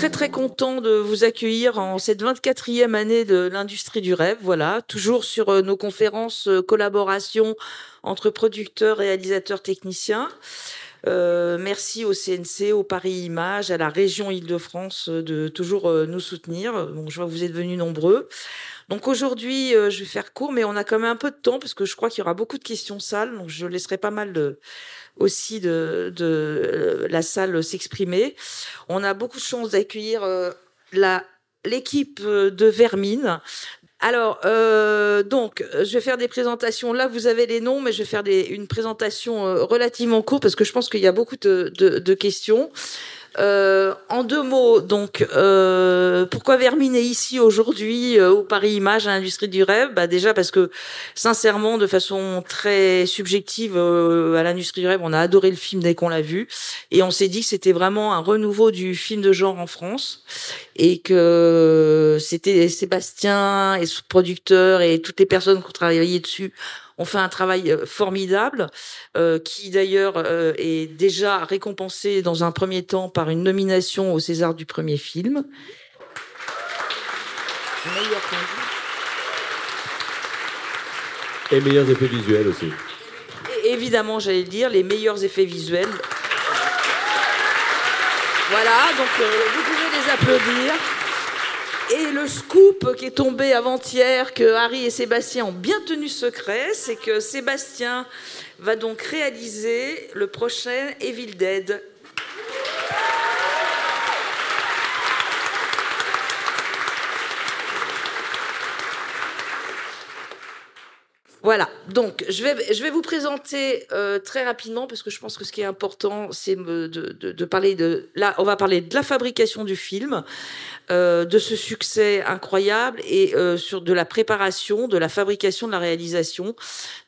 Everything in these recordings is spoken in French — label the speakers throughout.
Speaker 1: très très content de vous accueillir en cette 24e année de l'industrie du rêve. Voilà, toujours sur euh, nos conférences euh, collaboration entre producteurs, réalisateurs, techniciens. Euh, merci au CNC, au Paris Images, à la région Île-de-France de toujours nous soutenir. Donc, je vois que vous êtes venus nombreux. Donc aujourd'hui, je vais faire court, mais on a quand même un peu de temps parce que je crois qu'il y aura beaucoup de questions sales. Donc je laisserai pas mal aussi de, euh, la salle s'exprimer. On a beaucoup de chance d'accueillir euh, l'équipe euh, de Vermine. Alors, euh, donc, je vais faire des présentations. Là, vous avez les noms, mais je vais faire des, une présentation relativement courte parce que je pense qu'il y a beaucoup de questions. Euh, en deux mots, donc, euh, pourquoi Vermine ici aujourd'hui euh, au Paris Image à l'industrie du rêve? Bah Déjà parce que, sincèrement, de façon très subjective, euh, à l'industrie du rêve, on a adoré le film dès qu'on l'a vu. Et on s'est dit que c'était vraiment un renouveau du film de genre en France. Et que c'était Sébastien et son producteur et toutes les personnes qui ont travaillé dessus on fait un travail euh, formidable, euh, qui d'ailleurs euh, est déjà récompensé dans un premier temps par une nomination au César du premier film.
Speaker 2: Et meilleurs effets visuels aussi.
Speaker 1: Et évidemment, j'allais dire, les meilleurs effets visuels. Voilà, donc vous pouvez les applaudir. Et le scoop qui est tombé avant-hier, que Harry et Sébastien ont bien tenu secret, c'est que Sébastien va donc réaliser le prochain Evil Dead. Voilà, donc je vais, je vais vous présenter euh, très rapidement parce que je pense que ce qui est important, c'est de, de, de, parler de là, on va parler de la fabrication du film, euh, de ce succès incroyable et euh, sur de la préparation, de la fabrication, de la réalisation.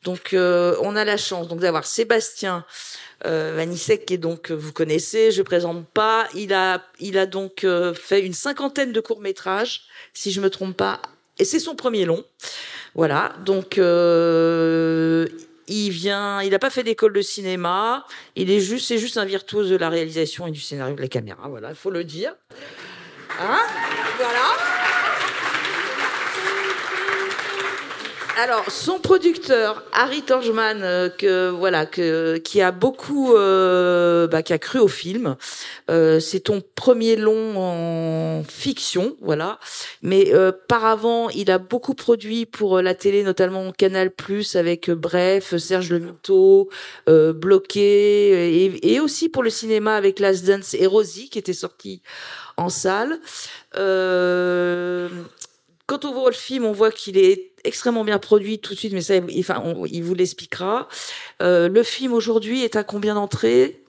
Speaker 1: Donc euh, on a la chance donc d'avoir Sébastien euh, Vanissek qui est donc vous connaissez, je présente pas. Il a il a donc fait une cinquantaine de courts métrages, si je me trompe pas, et c'est son premier long. Voilà, donc euh, il vient, il n'a pas fait d'école de cinéma, il est juste, c'est juste un virtuose de la réalisation et du scénario de la caméra, voilà, il faut le dire. Hein? Voilà. Alors, son producteur, Harry Torgman, euh, que voilà, que qui a beaucoup, euh, bah, qui a cru au film. Euh, c'est ton premier long en fiction, voilà. Mais euh, par avant, il a beaucoup produit pour la télé, notamment Canal Plus avec Bref, Serge Le Mito, Bloqué, et, et, aussi pour le cinéma avec Last Dance et Rosie, qui était sorti en salle. Quand on voit le film, on voit qu'il est extrêmement bien produit tout de suite, mais ça, enfin, il vous l'expliquera. Euh, le film aujourd'hui est à combien d'entrées?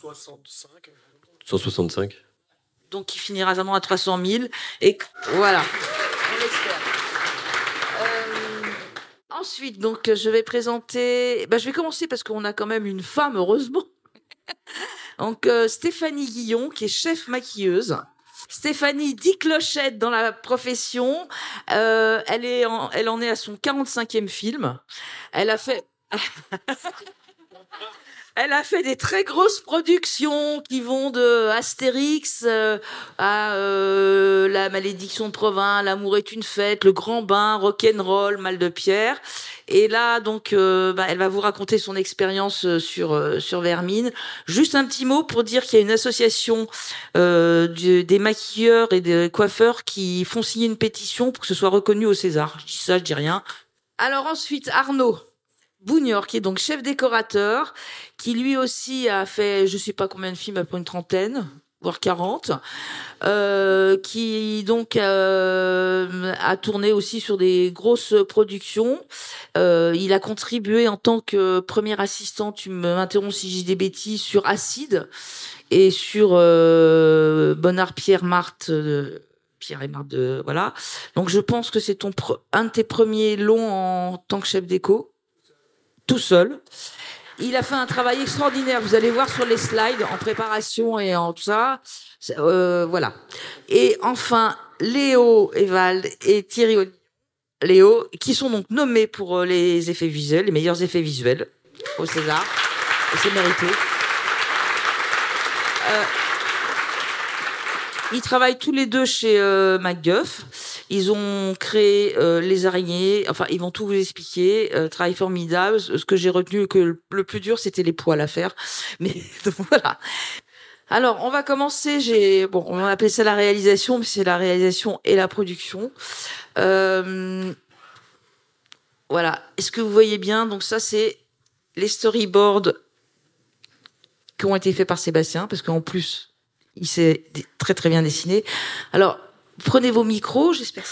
Speaker 2: 65. 165.
Speaker 1: Donc il finira vraiment à 300 000. Et voilà. On l'espère. Euh, ensuite, donc je vais présenter. Ben, je vais commencer parce qu'on a quand même une femme, heureusement. donc euh, Stéphanie Guillon, qui est chef maquilleuse. Stéphanie dit clochette dans la profession. Euh, elle est en, elle en est à son 45e film. Elle a fait Elle a fait des très grosses productions qui vont de Astérix euh, à euh, La malédiction de Provins, L'amour est une fête, Le grand bain, Rock'n'roll, Mal de pierre. Et là, donc, euh, bah, elle va vous raconter son expérience sur sur Vermine. Juste un petit mot pour dire qu'il y a une association des maquilleurs et des coiffeurs qui font signer une pétition pour que ce soit reconnu au César. Je dis ça, je dis rien. Alors ensuite, Arnaud. Bougnor, qui est donc chef décorateur, qui lui aussi a fait, je sais pas combien de films, après une trentaine, voire 40, euh, qui donc euh, a tourné aussi sur des grosses productions. Euh, il a contribué en tant que premier assistant, tu m'interromps si j'ai des bêtises, sur Acide et sur euh, Bonnard Pierre Marthe. Pierre et Marthe, de, voilà. Donc je pense que c'est ton un de tes premiers longs en tant que chef déco tout seul. Il a fait un travail extraordinaire. Vous allez voir sur les slides en préparation et en tout ça. Euh, voilà. Et enfin, Léo Evald et Thierry Léo, qui sont donc nommés pour euh, les effets visuels, les meilleurs effets visuels au César. C'est mérité. Euh, Ils travaillent tous les deux chez euh, MacGuff. Ils ont créé euh, les araignées. Enfin, ils vont tout vous expliquer. Euh, travail formidable. Ce que j'ai retenu, que le plus dur, c'était les poils à faire. Mais voilà. Alors, on va commencer. J'ai bon, on appeler ça la réalisation, mais c'est la réalisation et la production. Euh, voilà. Est-ce que vous voyez bien? Donc ça, c'est les storyboards qui ont été faits par Sébastien, parce qu'en plus, il s'est très très bien dessiné. Alors, prenez vos micros, j'espère.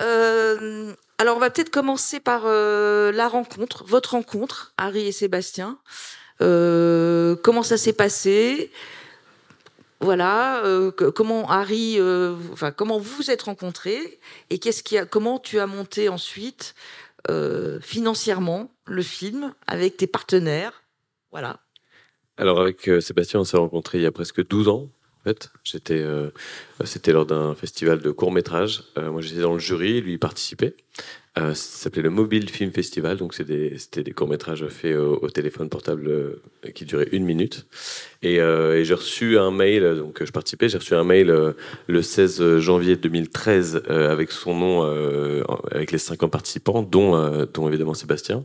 Speaker 1: Euh, alors, on va peut-être commencer par euh, la rencontre, votre rencontre, Harry et Sébastien. Euh, comment ça s'est passé? Voilà, comment Harry, enfin comment vous vous êtes rencontrés et qu'est-ce qui a, comment tu as monté ensuite financièrement le film avec tes partenaires, voilà.
Speaker 2: Alors avec Sébastien, on s'est rencontrés il y a presque 12 ans. J'étais, c'était lors d'un festival de court métrage. moi, j'étais dans le jury, lui participait. Euh, ça s'appelait le Mobile Film Festival, donc c'était des, des courts-métrages faits au, téléphone portable euh, qui duraient une minute. Et, euh, et j'ai reçu un mail, donc je participais, j'ai reçu un mail le 16 janvier 2013 avec son nom, avec les 50 participants, dont, dont évidemment Sébastien.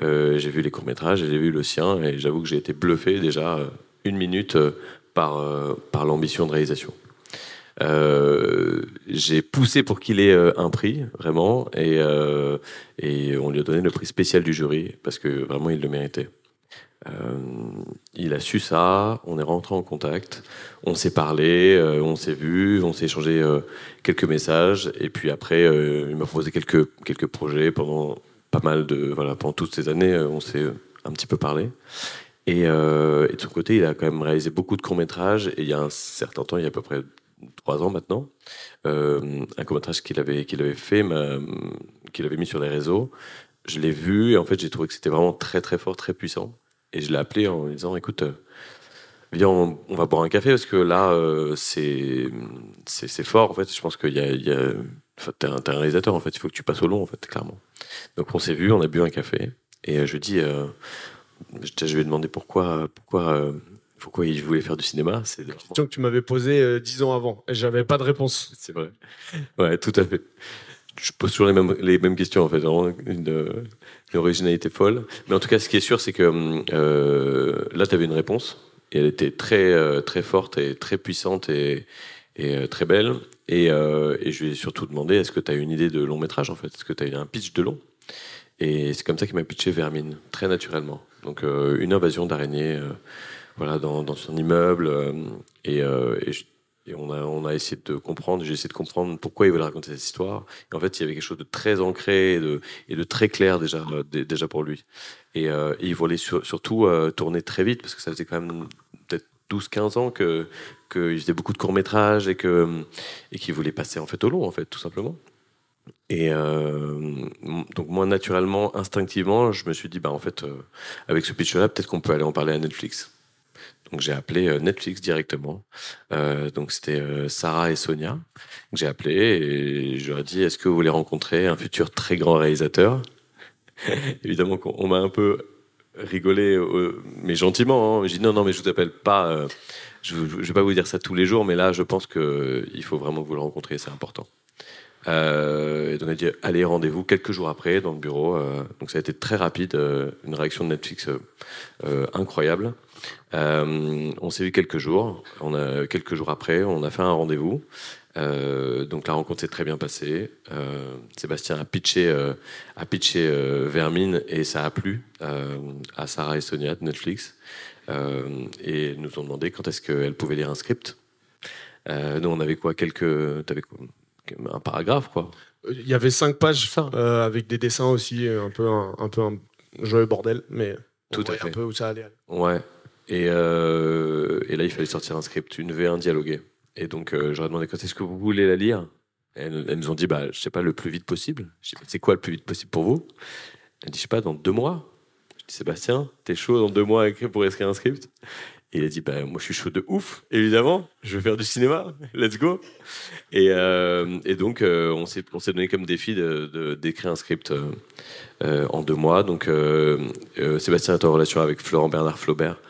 Speaker 2: j'ai vu les courts-métrages, j'ai vu le sien, et j'avoue que j'ai été bluffé déjà une minute par, par l'ambition de réalisation. Euh, j'ai poussé pour qu'il ait euh, un prix, vraiment, et, euh, et on lui a donné le prix spécial du jury, parce que vraiment, il le méritait. il a su ça, on est rentré en contact, on s'est parlé, on s'est vu, on s'est échangé quelques messages, et puis après, il m'a proposé quelques, quelques projets pendant pas mal de. Voilà, pendant toutes ces années, on s'est un petit peu parlé. Et, et, de son côté, il a quand même réalisé beaucoup de courts-métrages, et il y a un certain temps, il y a à peu près trois ans maintenant, euh, un court-métrage qu'il avait, qu'il avait fait, qu'il avait mis sur les réseaux. Je l'ai vu et en fait j'ai trouvé que c'était vraiment très très fort, très puissant. Et je l'ai appelé en lui disant écoute, euh, viens, on, va boire un café parce que là euh, c'est, fort en fait. Je pense qu'il y a, t'es un, un, réalisateur en fait, il faut que tu passes au long en fait, clairement. Donc on s'est vu, on a bu un café et je dis, je, je lui ai demandé pourquoi, pourquoi pourquoi il voulait faire du cinéma.
Speaker 3: C'est la question que tu m'avais posée euh, dix ans avant et j'avais pas de réponse.
Speaker 2: C'est vrai. Ouais, tout à fait. Je pose toujours les mêmes, les mêmes questions en fait, une, originalité folle. Mais en tout cas, ce qui est sûr, c'est que euh, là, tu avais une réponse et elle était très, euh, très forte et très puissante et, et très belle. Et, et, je lui ai surtout demandé est-ce que tu as une idée de long métrage en fait? Est-ce que tu as un pitch de long? Et c'est comme ça qu'il m'a pitché Vermine, très naturellement. Donc, une invasion d'araignées voilà, dans, son immeuble. Euh, et, euh, on, a, essayé de comprendre, j'ai essayé de comprendre pourquoi il voulait raconter cette histoire. Et en fait, il y avait quelque chose de très ancré et de, très clair déjà, euh, déjà pour lui. Et, il voulait surtout tourner très vite, parce que ça faisait quand même peut-être 12-15 ans que qu'il faisait beaucoup de courts métrages et que et qu'il voulait passer en fait au long en fait tout simplement et donc moi naturellement instinctivement je me suis dit bah en fait avec ce pitch là peut-être qu'on peut aller en parler à Netflix donc j'ai appelé euh, Netflix directement. Euh, donc c'était euh, Sarah et Sonia que j'ai appelé et je leur ai dit est-ce que vous voulez rencontrer un futur très grand réalisateur? Évidemment qu'on m'a un peu rigolé, mais gentiment. Hein. J'ai dit non non mais je vous appelle pas. je, ne vais pas vous dire ça tous les jours, mais là je pense que il faut vraiment que vous le rencontriez, c'est important. Et donc on a dit allez rendez-vous quelques jours après dans le bureau. donc ça a été très rapide, une réaction de Netflix incroyable. Euh, on s'est vu quelques jours. On a, quelques jours après, on a fait un rendez-vous. Euh, donc la rencontre s'est très bien passée. Euh, Sébastien a pitché, a pitché Vermine et ça a plu à Sarah et Sonia de Netflix. et nous ont demandé quand est-ce qu'elles pouvaient lire un script. nous, on avait quoi Quelques. T'avais un paragraphe, quoi.
Speaker 3: Il y avait cinq pages avec des dessins aussi, un peu un, un peu un joyeux bordel, mais
Speaker 2: tout à fait.
Speaker 3: un peu où ça allait.
Speaker 2: Ouais. Et, euh, et, là, il fallait sortir un script, une V1 dialoguée. Et donc, euh, j'aurais demandé quand est-ce que vous voulez la lire? Elles, nous ont dit, bah, je sais pas, le plus vite possible. Je sais c'est quoi le plus vite possible pour vous? Elle dit, je sais pas, dans deux mois. Je dis, Sébastien, t'es chaud dans deux mois pour écrire un script? Il a dit, bah, moi je suis chaud de ouf, évidemment, je veux faire du cinéma, let's go. Et, euh, donc euh, on s'est donné comme défi de, d'écrire un script euh, en deux mois. Donc Sébastien est en relation avec Florent Bernard Flaubert,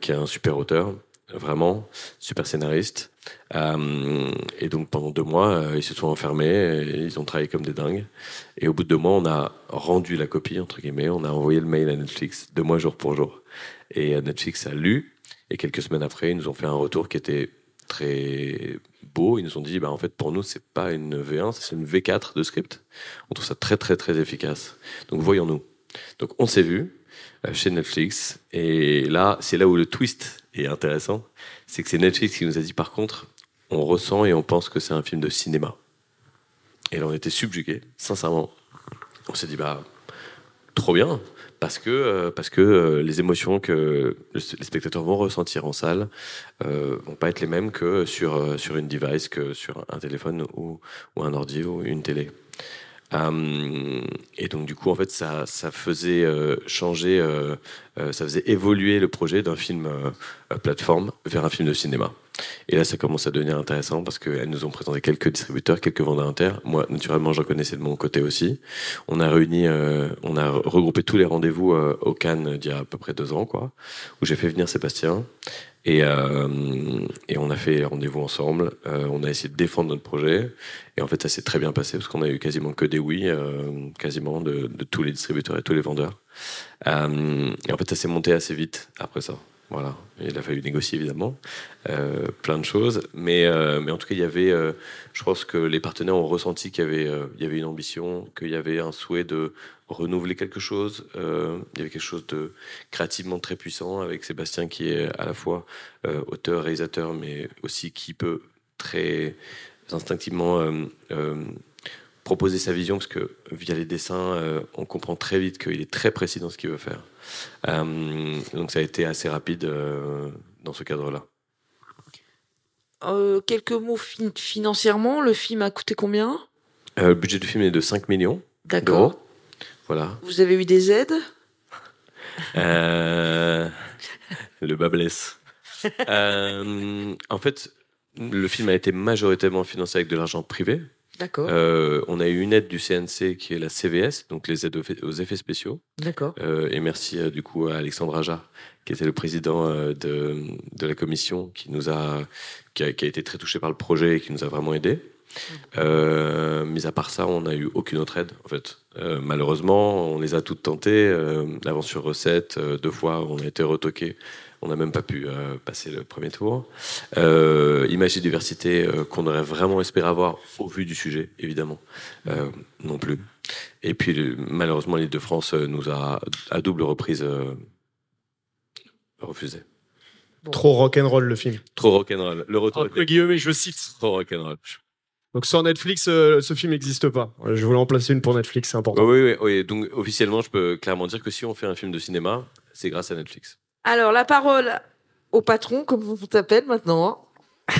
Speaker 2: qui est un super auteur. vraiment, super scénariste. Et donc pendant deux mois, ils se sont enfermés, ils ont travaillé comme des dingues. Et au bout de deux mois, on a rendu la copie, entre guillemets, on a envoyé le mail à Netflix, deux mois jour pour jour. Et Netflix a lu, et quelques semaines après, ils nous ont fait un retour qui était très beau. Ils nous ont dit, bah, en fait, pour nous, c'est pas une V1, c'est une V4 de script. On trouve ça très, très, très efficace. Donc, voyons-nous. Donc, on s'est vu euh, chez Netflix. Et là, c'est là où le twist est intéressant. C'est que c'est Netflix qui nous a dit, par contre, on ressent et on pense que c'est un film de cinéma. Et là, on était subjugués, sincèrement. On s'est dit, bah, trop bien parce que, euh, parce que euh, les émotions que les spectateurs vont ressentir en salle euh, vont pas être les mêmes que sur, euh, sur une device, que sur un téléphone ou, ou un ordi ou une télé. Euh, et donc du coup, en fait, ça, ça faisait euh, changer, euh, ça faisait évoluer le projet d'un film plateforme vers un film de cinéma. Et là, ça commence à devenir intéressant parce qu'elles nous ont présenté quelques distributeurs, quelques vendeurs inter. Moi, naturellement, j'en connaissais de mon côté aussi. On a réuni, on a regroupé tous les rendez-vous au Cannes d'il y a à peu près deux ans, quoi, où j'ai fait venir Sébastien. Et, euh, et, on a fait rendez-vous ensemble. Euh, on a essayé de défendre notre projet. Et en fait, ça s'est très bien passé parce qu'on a eu quasiment que des oui, euh, quasiment de, tous les distributeurs et tous les vendeurs. Et en fait, ça s'est monté assez vite après ça. Voilà. Il a fallu négocier évidemment euh, plein de choses, mais, euh, mais en tout cas, il y avait, euh, je pense que les partenaires ont ressenti qu'il y avait, y avait une ambition, qu'il y avait un souhait de renouveler quelque chose. il y avait quelque chose de créativement très puissant avec Sébastien qui est à la fois auteur, réalisateur, mais aussi qui peut très instinctivement proposer sa vision parce que via les dessins, on comprend très vite qu'il est très précis dans ce qu'il veut faire. Euh, donc ça a été assez rapide euh, dans ce cadre-là.
Speaker 1: Euh, quelques mots fin financièrement, le film a coûté combien?
Speaker 2: Le budget du film est de 5 millions.
Speaker 1: D'accord.
Speaker 2: Voilà.
Speaker 1: Vous avez eu des aides?
Speaker 2: Le bas blesse. en fait, le film a été majoritairement financé avec de l'argent privé.
Speaker 1: D'accord.
Speaker 2: Euh, on a eu une aide du CNC qui est la CVS, donc les aides aux effets spéciaux.
Speaker 1: D'accord.
Speaker 2: Euh, et merci euh, du coup à Alexandre Aja, qui était le président de, de, la commission, qui nous a qui, a, qui a été très touché par le projet et qui nous a vraiment aidé. Euh, mis à part ça, on n'a eu aucune autre aide en fait. Euh, malheureusement, on les a toutes tentées. Euh, L'aventure recette, euh, deux fois, on a été retoqué. On n'a même pas pu euh, passer le premier tour. Euh, Image et diversité qu'on aurait vraiment espéré avoir au vu du sujet, évidemment, non plus. Et puis le, malheureusement, l'île de France nous a à double reprise refusé.
Speaker 3: Bon. Trop rock'n'roll le film.
Speaker 2: Trop rock'n'roll. Le retour.
Speaker 3: Entre guillemets, je cite.
Speaker 2: Trop rock'n'roll.
Speaker 3: Donc sur Netflix, euh, ce film n'existe pas. Je voulais en placer une pour Netflix, c'est important.
Speaker 2: Oui, oui, oui. Donc officiellement, je peux clairement dire que si on fait un film de cinéma, c'est grâce à Netflix.
Speaker 1: Alors la parole au patron, comme on t'appelle maintenant.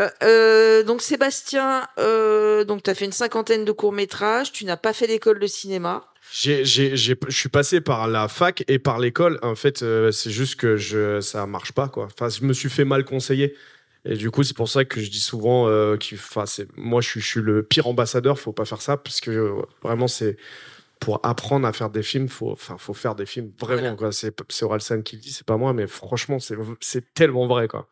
Speaker 1: euh, euh, donc Sébastien, euh, donc tu as fait une cinquantaine de courts métrages. Tu n'as pas fait d'école de cinéma.
Speaker 3: Je suis passé par la fac et par l'école. En fait, c'est juste que je, ça marche pas, quoi. Enfin, je me suis fait mal conseiller. Et du coup, c'est pour ça que je dis souvent que moi, je suis, je suis, le pire ambassadeur, faut pas faire ça, parce que vraiment, c'est pour apprendre à faire des films, faut, enfin, faut faire des films vraiment. Voilà. C'est Oralsan qui le dit, c'est pas moi, mais franchement, c'est tellement vrai. Quoi.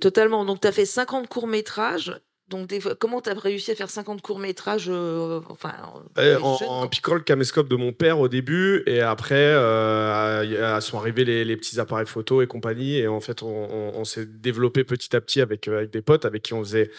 Speaker 1: Totalement. Donc, tu as fait 50 courts-métrages donc, des comment tu as réussi à faire 50 courts-métrages euh, enfin,
Speaker 3: euh, en, en, piquant le caméscope de mon père au début, et après, euh, sont arrivés les, les, petits appareils photo et compagnie, et en fait, on, on, on s'est développé petit à petit avec, avec des potes avec qui on faisait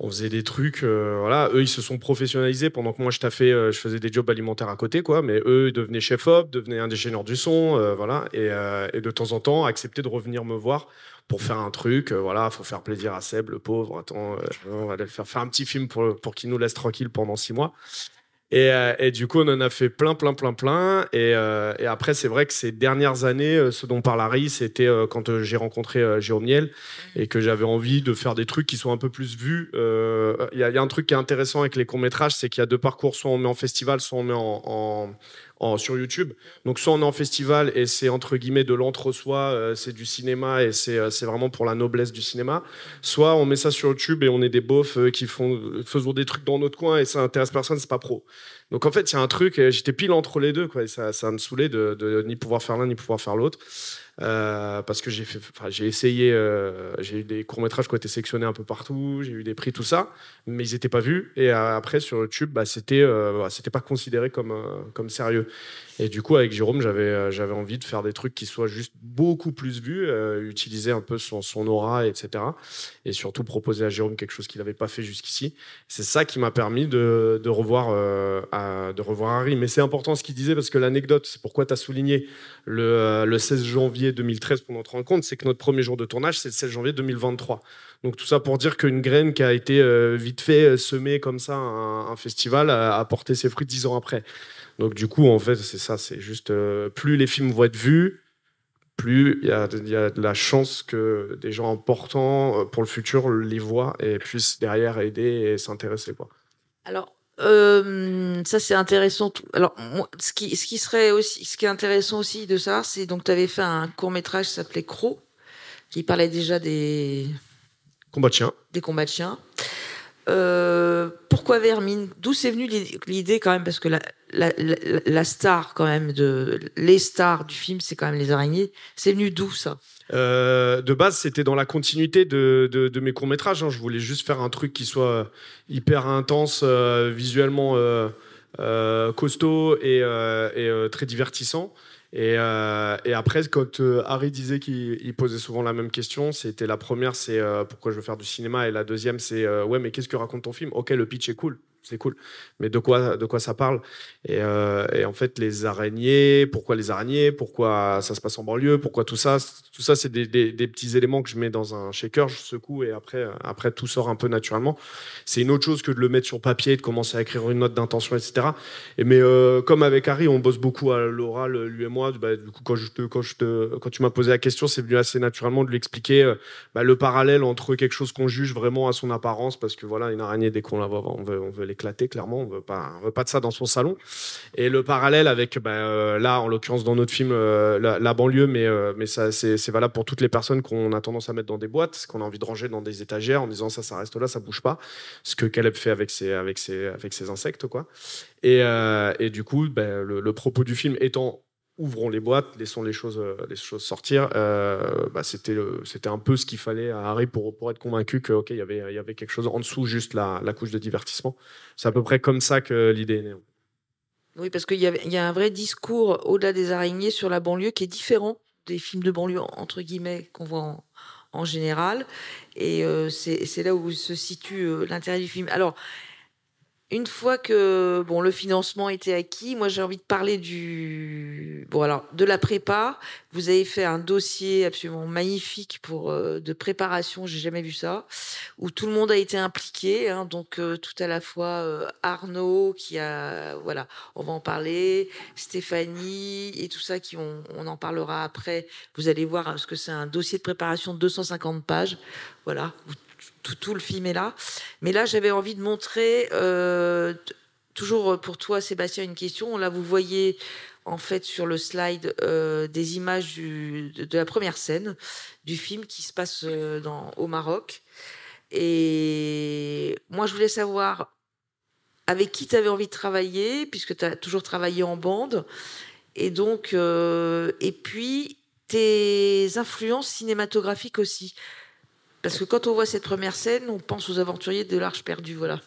Speaker 3: on faisait des trucs euh, voilà. Eux ils se sont professionnalisés pendant que moi je taffais euh, je faisais des jobs alimentaires à côté quoi. Mais eux ils devenaient chef op devenaient ingénieurs du son euh, voilà. Et, et, de temps en temps accepter de revenir me voir pour faire un truc voilà. Faut faire plaisir à Seb le pauvre. Attends on va aller faire faire un petit film pour pour qu'il nous laisse tranquille pendant six mois et, euh, et, du coup, on en a fait plein, plein, plein, plein. Et, euh, et après, c'est vrai que ces dernières années, euh, ce dont parle Harry, c'était euh, quand euh, j'ai rencontré euh, Jérôme Niel et que j'avais envie de faire des trucs qui sont un peu plus vus. Il y, y, a un truc qui est intéressant avec les courts-métrages, c'est qu'il y a deux parcours. Soit on met en festival, soit on met en, en, sur YouTube. Donc, soit on est en festival et c'est entre guillemets de l'entre-soi, euh, c'est du cinéma et c'est euh, vraiment pour la noblesse du cinéma. Soit on met ça sur YouTube et on est des beaufs euh, qui font, faisons des trucs dans notre coin et ça intéresse personne, c'est pas pro. Donc en fait, il y a un truc, j'étais pile entre les deux, quoi. Ça, ça me saoulait de, de ni pouvoir faire l'un ni pouvoir faire l'autre. Euh, parce que j'ai essayé, euh, j'ai eu des courts métrages qui ont été sélectionnés un peu partout, j'ai eu des prix, tout ça, mais ils n'étaient pas vus. Et euh, après sur YouTube, bah, c'était, c'était pas considéré comme comme sérieux. Et du coup, avec Jérôme, j'avais j'avais envie de faire des trucs qui soient juste beaucoup plus vus, utiliser un peu son, son aura, etc. Et surtout proposer à Jérôme quelque chose qu'il n'avait pas fait jusqu'ici. C'est ça qui m'a permis de, de revoir à, de revoir Harry. Mais c'est important ce qu'il disait parce que l'anecdote, c'est pourquoi tu as souligné le, le 16 janvier 2013 pour notre rencontre, c'est que notre premier jour de tournage, c'est le 16 janvier 2023. Donc tout ça pour dire qu'une graine qui a été euh, vite fait euh, semée comme ça, un, un festival, a, porté ses fruits dix ans après. Donc du coup, en fait, c'est ça, c'est juste euh, plus les films vont être vus, plus il y, a, de la chance que des gens importants pour le futur les voient et puissent derrière aider et s'intéresser. Quoi.
Speaker 1: Alors, euh, ça c'est intéressant. Alors, ce qui, ce qui serait aussi, ce qui est intéressant aussi de ça, c'est donc tu avais fait un court métrage qui s'appelait Croc, qui parlait déjà des
Speaker 3: combats de chiens.
Speaker 1: Des combats de chiens. Euh, pourquoi Vermine? D'où c'est venu l'idée quand même? Parce que la, star quand même les stars du film, c'est quand même les araignées. C'est venu d'où ça?
Speaker 3: Euh, De base, c'était dans la continuité de, mes courts métrages. Hein. Je voulais juste faire un truc qui soit hyper intense, euh, visuellement costaud et très divertissant. Et, et, après, quand Harry disait qu'il posait souvent la même question, c'était la première, c'est pourquoi je veux faire du cinéma, et la deuxième, c'est ouais, mais qu'est-ce que raconte ton film? Ok, le pitch est cool, c'est cool. Mais de quoi, de quoi ça parle? Et, euh, et, en fait, les araignées, pourquoi les araignées? Pourquoi ça se passe en banlieue? Pourquoi tout ça? Tout ça, c'est des, petits éléments que je mets dans un shaker, je secoue et après, après tout sort un peu naturellement. C'est une autre chose que de le mettre sur papier, de commencer à écrire une note d'intention, etc. Et mais euh, comme avec Harry, on bosse beaucoup à l'oral, lui et moi. Bah, du coup, quand tu m'as posé la question, c'est venu assez naturellement de lui expliquer euh, bah, le parallèle entre quelque chose qu'on juge vraiment à son apparence, parce que voilà, une araignée, dès qu'on la voit, on veut, on veut éclater, clairement. On veut pas, on veut pas de ça dans son salon. Et le parallèle avec, ben, euh, là, en l'occurrence, dans notre film, euh, la, banlieue, mais, euh, mais ça, c'est valable pour toutes les personnes qu'on a tendance à mettre dans des boîtes, qu'on a envie de ranger dans des étagères en disant ça, ça reste là, ça bouge pas. Ce que Caleb fait avec ses, avec ses, avec ses insectes, quoi. Et, et du coup, ben, le, propos du film étant ouvrons les boîtes, laissons les choses, les choses sortir. Euh, bah, c'était, c'était un peu ce qu'il fallait à Harry pour, pour être convaincu que ok, y avait, y avait quelque chose en dessous, juste la, la couche de divertissement. C'est à peu près comme ça que l'idée est née.
Speaker 1: Oui, parce qu'il y, y, a un vrai discours au-delà des araignées sur la banlieue qui est différent des films de banlieue entre guillemets qu'on voit en, général. Et euh, c'est là où se situe euh, l'intérêt du film. Alors, une fois que bon le financement était acquis, moi j'ai envie de parler du bon alors de la prépa. Vous avez fait un dossier absolument magnifique pour euh, de préparation, j'ai jamais vu ça, où tout le monde a été impliqué. Hein, donc euh, tout à la fois euh, Arnaud qui a voilà, on va en parler, Stéphanie et tout ça qui on, on en parlera après. Vous allez voir parce que c'est un dossier de préparation de 250 pages. Voilà, tout, le film est là. Mais là, j'avais envie de montrer, euh, toujours pour toi, Sébastien, une question. Là, vous voyez en fait sur le slide euh, des images de, la première scène du film qui se passe euh, au Maroc. Et moi, je voulais savoir avec qui tu avais envie de travailler, puisque tu as toujours travaillé en bande. Et donc, et puis tes influences cinématographiques aussi. Parce que quand on voit cette première scène, on pense aux aventuriers de l'Arche perdue, voilà.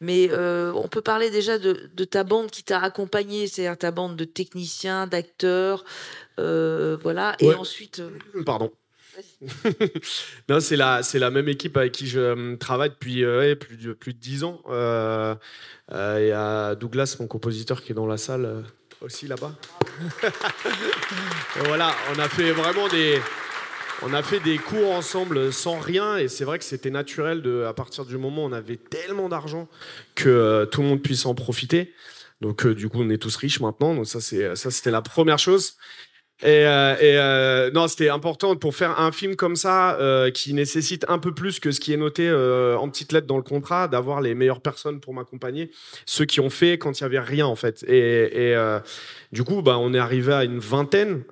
Speaker 1: Mais euh, on peut parler déjà de, ta bande qui t'a accompagné, c'est-à-dire ta bande de techniciens, d'acteurs, euh, voilà. Et ensuite. Euh,
Speaker 3: Pardon. non, c'est la, c'est la même équipe avec qui je travaille depuis plus, de, plus de 10 ans. Il y a Douglas, mon compositeur, qui est dans la salle aussi là-bas. voilà, on a fait vraiment des on a fait des cours ensemble sans rien et c'est vrai que c'était naturel de, à partir du moment où on avait tellement d'argent que euh, tout le monde puisse en profiter. Donc euh, du coup, on est tous riches maintenant. Donc ça, c'est ça, c'était la première chose. Et, euh, et euh, non, c'était important pour faire un film comme ça euh, qui nécessite un peu plus que ce qui est noté euh, en petites lettres dans le contrat, d'avoir les meilleures personnes pour m'accompagner, ceux qui ont fait quand il y avait rien en fait. Et, et euh, du coup, bah, on est arrivé à une vingtaine,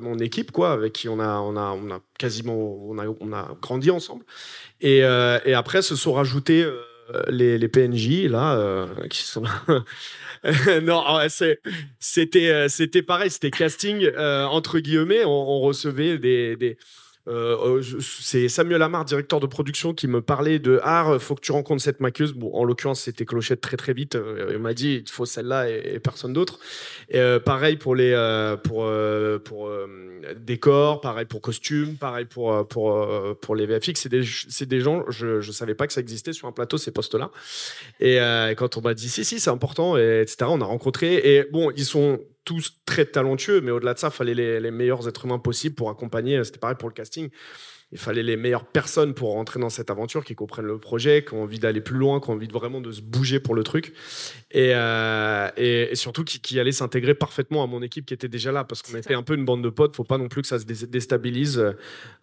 Speaker 3: mon équipe quoi, avec qui on a, on a, on a quasiment, on a, on a grandi ensemble. Et, et après, se sont rajoutés les, les, PNJ là qui sont non, c'était c'était pareil, c'était casting entre guillemets. On, recevait des euh, c'est Samuel Amar, directeur de production, qui me parlait de Ah, faut que tu rencontres cette maquilleuse. Bon, en l'occurrence, c'était Clochette très très vite. Euh, il m'a dit il faut celle-là et, personne d'autre. Euh, pareil pour les pour pour décors, pareil pour costumes, pareil pour pour pour les VFX. C'est des des gens. Je je savais pas que ça existait sur un plateau ces postes-là. Et quand on m'a dit si si c'est important et etc. On a rencontré et bon ils sont tous très talentueux, mais au-delà de ça, il fallait les, meilleurs êtres humains possibles pour accompagner. C'était pareil pour le casting. Il fallait les meilleures personnes pour rentrer dans cette aventure, qui comprennent le projet, qui ont envie d'aller plus loin, qui ont envie de vraiment de se bouger pour le truc, et, euh, et, surtout qui, qui allaient s'intégrer parfaitement à mon équipe qui était déjà là, parce qu'on était un peu une bande de potes. Faut pas non plus que ça se déstabilise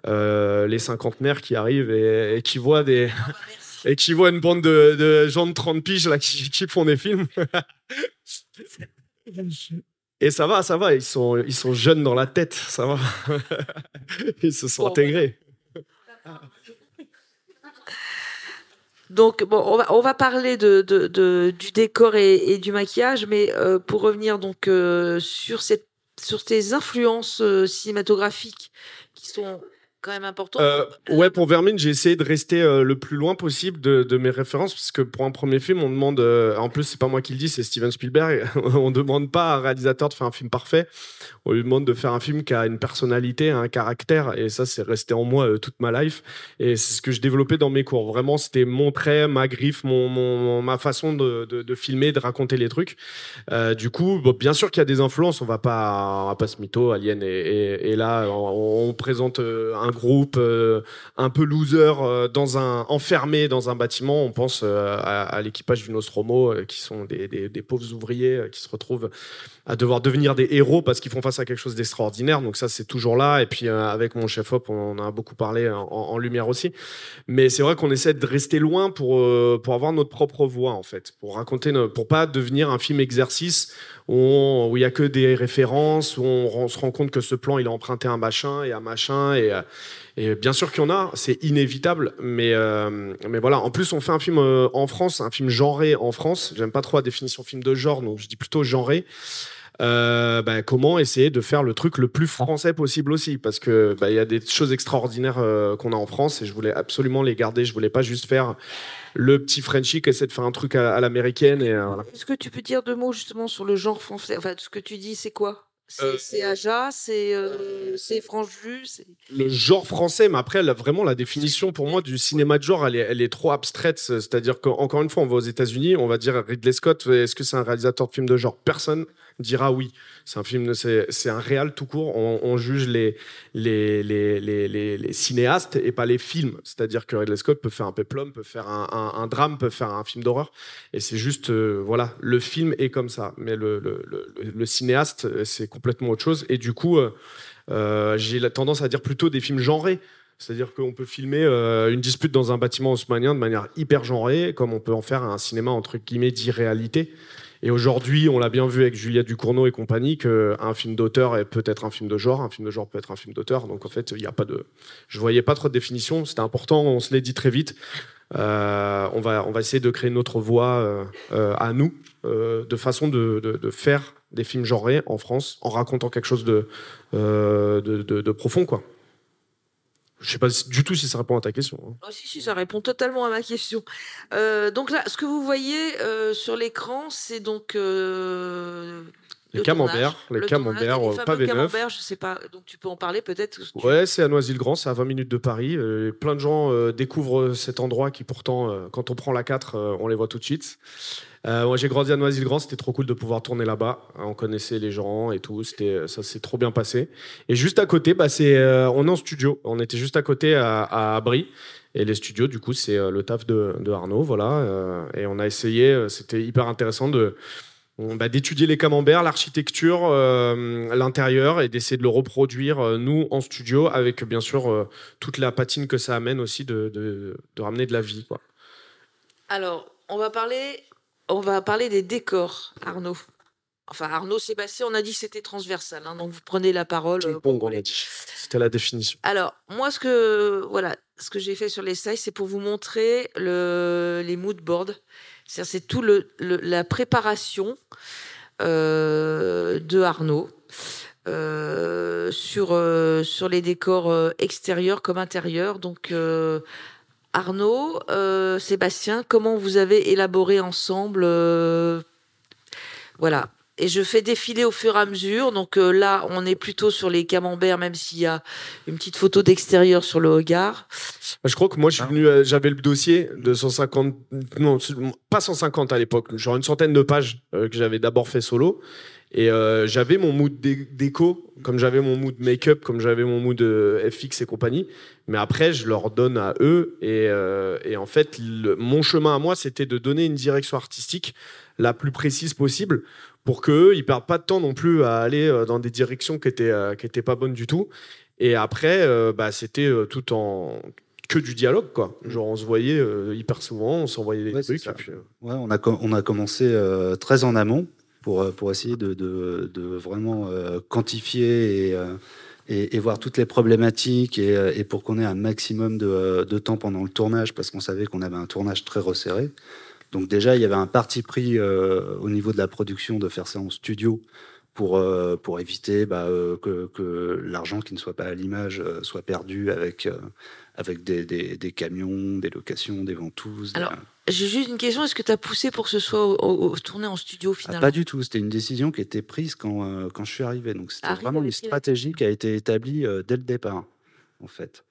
Speaker 3: euh, les cinquantenaires qui arrivent et, qui voient des ah bah, et qui voient une bande de, de, gens de 30 piges là qui, qui font des films. Et ça va, ça va, ils sont, ils sont jeunes dans la tête, ça va. ils se sont intégrés.
Speaker 1: Donc, bon, on va, on va parler de, de, du décor et, du maquillage, mais euh, pour revenir donc euh, sur, cette, sur ces influences euh, cinématographiques qui sont quand même important. Euh,
Speaker 3: ouais, pour Vermine, j'ai essayé de rester euh, le plus loin possible de, mes références, parce que pour un premier film, on demande, euh, en plus, c'est pas moi qui le dis, c'est Steven Spielberg, on demande pas à un réalisateur de faire un film parfait, on lui demande de faire un film qui a une personnalité, un caractère, et ça, c'est resté en moi toute ma life, et c'est ce que je développais dans mes cours. Vraiment, c'était mon trait, ma griffe, mon, ma façon de, de, filmer, de raconter les trucs. du coup, bien sûr qu'il y a des influences, on va pas, on va pas se mytho, Alien, et là, on, on présente un groupe euh, un peu loser euh, dans un enfermé dans un bâtiment. On pense euh, à, l'équipage du Nostromo qui sont des, des, pauvres ouvriers qui se retrouvent à devoir devenir des héros parce qu'ils font face à quelque chose d'extraordinaire. Donc ça, c'est toujours là. Et puis avec mon chef op, on en a beaucoup parlé en, lumière aussi. Mais c'est vrai qu'on essaie de rester loin pour pour avoir notre propre voix en fait, pour raconter, pour pas devenir un film exercice où il y a que des références, où on, se rend compte que ce plan il a emprunté un machin et un machin et bien sûr qu'il y en a, c'est inévitable, mais, euh, mais voilà. En plus, on fait un film euh, en France, un film genré en France. J'aime pas trop la définition film de genre, donc je dis plutôt genré. Euh, bah, comment essayer de faire le truc le plus français possible aussi? Parce que bah, il y a des choses extraordinaires qu'on a en France et je voulais absolument les garder je voulais pas juste faire le petit Frenchie qui essaie de faire un truc à, l'américaine
Speaker 1: est-ce que tu peux dire deux mots justement sur le genre français? Enfin ce que tu dis c'est quoi? C'est Aja, c'est euh, Franju.
Speaker 3: Le genre français, mais après, vraiment, la définition pour moi du cinéma de genre, elle est, elle est trop abstraite. C'est-à-dire qu'encore une fois, on va aux États-Unis, on va dire Ridley Scott, est-ce que c'est un réalisateur de films de genre? Personne dira oui. C'est un film, c'est un réal tout court. On, juge les les, les, les, cinéastes et pas les films. C'est-à-dire que Ridley Scott peut faire un peplum, peut faire un, un, drame, peut faire un film d'horreur. Et c'est juste, euh, voilà, le film est comme ça. Mais le, le, le, cinéaste, c'est complètement autre chose. Et du coup, euh, euh, j'ai la tendance à dire plutôt des films genrés. C'est-à-dire qu'on peut filmer une dispute dans un bâtiment haussmanien de manière hyper genrée, comme on peut en faire un cinéma entre guillemets d'irréalité. Et aujourd'hui, on l'a bien vu avec Juliette Ducournau et compagnie, qu'un film d'auteur est peut-être un film de genre, un film de genre peut être un film d'auteur. Donc en fait, il n'y a pas de. Je voyais pas trop de définition. C'était important. On se l'est dit très vite. Euh, on va on va essayer de créer notre voix euh, euh, à nous, de façon de, faire des films genrés en France, en racontant quelque chose de, de, de profond, quoi. Je sais pas du tout si ça répond à ta question. Hein.
Speaker 1: Ah, si, si, ça répond totalement à ma question. Euh, donc là, ce que vous voyez euh, sur l'écran, c'est donc euh,
Speaker 3: les camemberts, les camemberts, pavé neuf.
Speaker 1: Je sais pas, donc tu peux en parler peut-être.
Speaker 3: Ouais, c'est à Noisy-le-Grand, c'est à 20 minutes de Paris. plein de gens découvrent cet endroit qui pourtant, quand on prend la 4, on les voit tout de suite. Euh, j'ai grandi à Noisy-le-Grand, c'était trop cool de pouvoir tourner là-bas. On connaissait les gens et tout, c'était ça s'est trop bien passé. Et juste à côté, bah, c'est euh, on est en studio. On était juste à côté à, à Brie. Et les studios, du coup, c'est euh, le taf de, Arnaud, voilà. et on a essayé, c'était hyper intéressant de bah, d'étudier les camemberts, l'architecture, l'intérieur et d'essayer de le reproduire nous en studio avec bien sûr toute la patine que ça amène aussi de, de, ramener de la vie.
Speaker 1: Alors, on va parler on va parler des décors, Arnaud. Enfin, Arnaud, Sébastien, on a dit que c'était transversal, hein, donc vous prenez la parole. euh,
Speaker 3: Ping-pong, on a dit. C'était la définition.
Speaker 1: Alors, moi, ce que, voilà, ce que j'ai fait sur les sites, c'est pour vous montrer le, les mood boards. C'est-à-dire, c'est tout le, le- la préparation euh, de Arnaud euh, sur, euh, sur les décors euh, extérieurs comme intérieurs. Donc, Arnaud, euh, Sébastien, comment vous avez élaboré ensemble euh, Voilà. Et je fais défiler au fur et à mesure. Donc euh, là, on est plutôt sur les camemberts, même s'il y a une petite photo d'extérieur sur le regard.
Speaker 3: Bah, Je crois que moi, je suis venu, euh, j'avais le dossier de 150, non, pas 150 à l'époque, genre une centaine de pages euh, que j'avais d'abord fait solo. Et euh, j'avais mon mood dé- déco, comme j'avais mon mood make-up, comme j'avais mon mood euh, FX et compagnie. Mais après, je leur donne à eux. Et, euh, et en fait, le- mon chemin à moi, c'était de donner une direction artistique la plus précise possible pour qu'eux, ils perdent pas de temps non plus à aller euh, dans des directions qui étaient, euh, qui étaient pas bonnes du tout. Et après, euh, bah, c'était euh, tout en que du dialogue, quoi. Genre, on se voyait euh, hyper souvent, on s'envoyait des
Speaker 4: Ouais,
Speaker 3: trucs.
Speaker 4: ça.
Speaker 3: et puis, euh,
Speaker 4: Ouais, on, a, on a commencé euh, très en amont pour, euh, pour essayer de, de- de vraiment euh, quantifier et, euh, et, et voir toutes les problématiques et, et pour qu'on ait un maximum de, de temps pendant le tournage parce qu'on savait qu'on avait un tournage très resserré. Donc déjà, il y avait un parti pris euh, au niveau de la production de faire ça en studio pour, euh, pour éviter bah, euh, que, que l'argent qui ne soit pas à l'image soit perdu avec, avec des, des- des camions, des locations, des ventouses. des-
Speaker 1: J'ai juste une question. Est-ce que tu as poussé pour que ce soit au- au- au- tourné en studio
Speaker 4: Ah,
Speaker 1: finalement
Speaker 4: pas du tout. C'était une décision qui était prise quand, euh, quand je suis arrivé. Donc c'était vraiment une stratégie qui a été établie euh, dès le départ, en fait.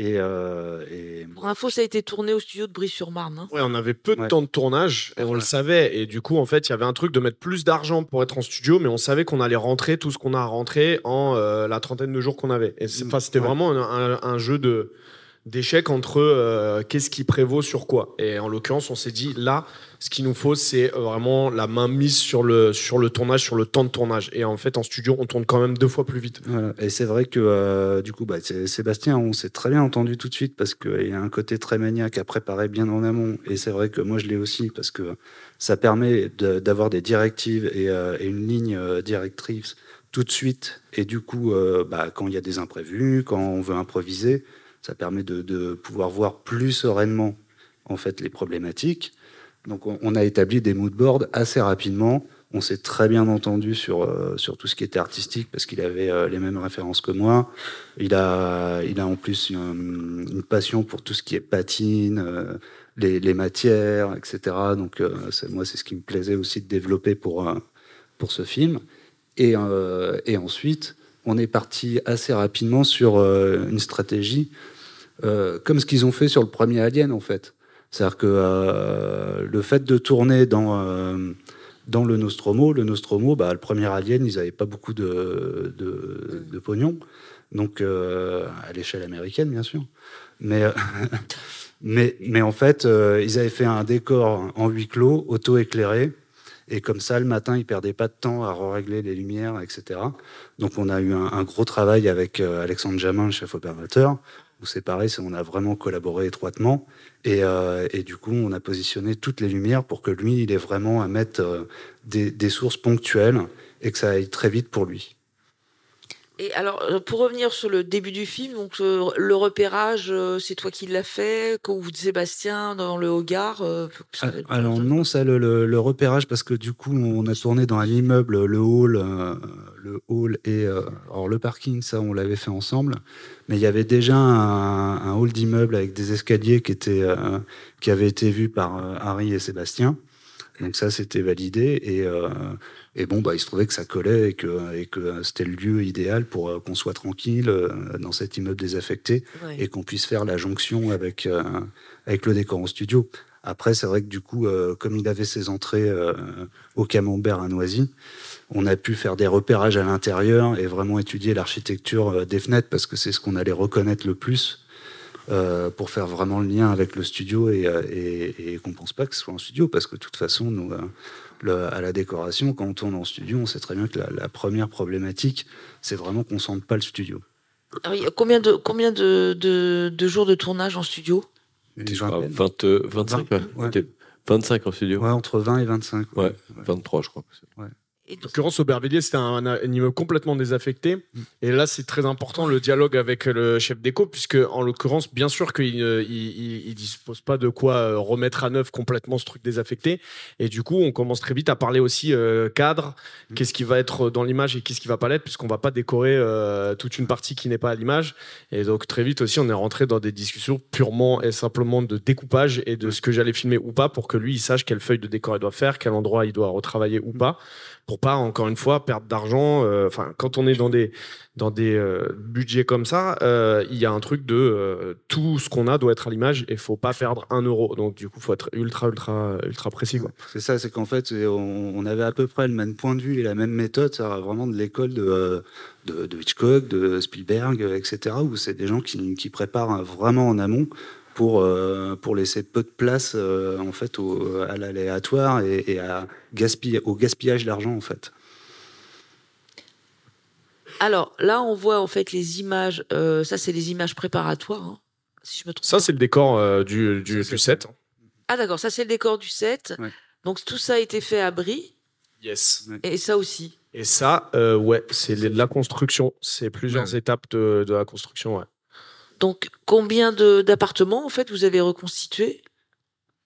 Speaker 4: Et, euh, et-
Speaker 1: Pour info, ça a été tourné au studio de Brie-sur-Marne. hein.
Speaker 3: Ouais, on avait peu de
Speaker 4: Ouais.
Speaker 3: temps de tournage et on le savait. Et du coup, en fait, il y avait un truc de mettre plus d'argent pour être en studio, mais on savait qu'on allait rentrer tout ce qu'on a à rentrer en euh, la trentaine de jours qu'on avait. Et enfin, c'était
Speaker 4: Ouais.
Speaker 3: vraiment un, un- un jeu de d'échecs entre euh, qu'est-ce qui prévaut sur quoi. Et en l'occurrence, on s'est dit là, ce qu'il nous faut, c'est euh, vraiment la main mise sur le sur le tournage, sur le temps de tournage. Et en fait, en studio, on tourne quand même deux fois plus vite.
Speaker 4: Et c'est vrai que euh, du coup, bah, Sébastien, on s'est très bien entendu tout de suite parce qu'il y a un côté très maniaque à préparer bien en amont. Et c'est vrai que moi, je l'ai aussi parce que ça permet d'avoir des directives et, euh, une ligne directrice tout de suite. Et du coup, bah, quand il y a des imprévus, quand on veut improviser, ça permet de, pouvoir voir plus sereinement en fait les problématiques. Donc on, a établi des mood boards assez rapidement. On s'est très bien entendu sur, euh, sur tout ce qui était artistique parce qu'il avait euh, les mêmes références que moi. Il a, il a en plus une, passion pour tout ce qui est patine, euh, les, matières, etc. Donc moi, c'est ce qui me plaisait aussi de développer pour, pour ce film. Et ensuite, on est parti assez rapidement sur euh, une stratégie euh, comme ce qu'ils ont fait sur le premier Alien, en fait. C'est-à-dire que euh, le fait de tourner dans, dans le Nostromo, le Nostromo, bah, le premier Alien, ils n'avaient pas beaucoup de, de, de pognon. Donc, euh, à l'échelle américaine, bien sûr. Mais, euh, mais, mais en fait, euh, ils avaient fait un décor en huis clos, auto-éclairé. Et comme ça, le matin, ils perdaient pas de temps à régler les lumières, etc. Donc, on a eu un, gros travail avec euh, Alexandre Jamin, le chef opérateur, c'est pareil, on a vraiment collaboré étroitement. Et, euh, et du coup, on a positionné toutes les lumières pour que lui, il ait vraiment à mettre euh, des, des sources ponctuelles et que ça aille très vite pour lui.
Speaker 1: Et alors, euh, pour revenir sur le début du film, donc euh, le repérage, euh, c'est toi qui l'as fait, quand vous Sébastien dans le Hogar. euh,
Speaker 4: Ah, Alors non, ça le, le- le repérage parce que du coup on a tourné dans un immeuble, le hall, le hall et alors le parking, ça on l'avait fait ensemble, mais il y avait déjà un, un hall d'immeuble avec des escaliers qui étaient euh, qui avaient été vus par Harry et Sébastien. Donc ça c'était validé et et bon bah il se trouvait que ça collait et que et que c'était le lieu idéal pour euh, qu'on soit tranquille euh, dans cet immeuble désaffecté
Speaker 1: Ouais.
Speaker 4: et qu'on puisse faire la jonction avec, euh, avec le décor en studio. Après, c'est vrai que du coup, euh, comme il avait ses entrées euh, au camembert à Noisy, on a pu faire des repérages à l'intérieur et vraiment étudier l'architecture des fenêtres parce que c'est ce qu'on allait reconnaître le plus euh, pour faire vraiment le lien avec le studio et, et, et qu'on pense pas que ce soit en studio parce que de toute façon, nous, le- à la décoration, quand on tourne en studio, on sait très bien que la, la première problématique, c'est vraiment qu'on sente pas le studio.
Speaker 1: Alors, il y a combien de, combien de, de, de jours de tournage en studio?
Speaker 4: Une
Speaker 2: T'es, je crois,
Speaker 4: vingtaine.
Speaker 2: 20, euh, 25, ouais.
Speaker 4: Ouais.
Speaker 2: T'es 25 en studio
Speaker 4: Ouais, entre 20 et 25.
Speaker 2: Ouais, 23, je crois.
Speaker 1: Et
Speaker 3: En l'occurrence, Aubervilliers, c'était un, immeuble complètement désaffecté.
Speaker 1: Mm.
Speaker 3: Et là, c'est très important le dialogue avec le chef d'éco, puisque, en l'occurrence, bien sûr qu'il ne il, il- il dispose pas de quoi euh, remettre à neuf complètement ce truc désaffecté. Et du coup, on commence très vite à parler aussi euh, cadre,
Speaker 1: Mm.
Speaker 3: qu'est-ce qui va être dans l'image et qu'est-ce qui va pas l'être, puisqu'on va pas décorer euh, toute une partie qui n'est pas à l'image. Et donc, très vite aussi, on est rentré dans des discussions purement et simplement de découpage et de ce que j'allais filmer ou pas pour que lui, il sache quelle feuille de décor il doit faire, quel endroit il doit retravailler ou pas pour pas encore une fois perdre d'argent. euh, Enfin, quand on est dans des dans des euh, budgets comme ça, euh, il y a un truc de tout ce qu'on a doit être à l'image et faut pas perdre un euro. Donc du coup, faut être ultra ultra ultra précis.
Speaker 4: C'est ça, c'est qu'en fait, on, avait à peu près le même point de vue et la même méthode, vraiment de l'école de, de, de Hitchcock, de Spielberg, etc., où c'est des gens qui, qui préparent vraiment en amont pour, euh, pour laisser peu de place euh, en fait au, à l'aléatoire et, et à gaspiller, au gaspillage d'argent en fait.
Speaker 1: Alors là, on voit en fait les images. euh, ça, c'est les images préparatoires, hein, si je me trompe.
Speaker 3: Ça, c'est le décor euh, du, du, du set.
Speaker 1: Ah d'accord, ça c'est le décor du set.
Speaker 4: Ouais.
Speaker 1: Donc tout ça a été fait à Brie
Speaker 3: Yes.
Speaker 1: et ça aussi.
Speaker 3: Et ça, euh, ouais, c'est de la construction. C'est plusieurs étapes de, de la construction. Ouais.
Speaker 1: Donc combien d'appartements en fait vous avez reconstitué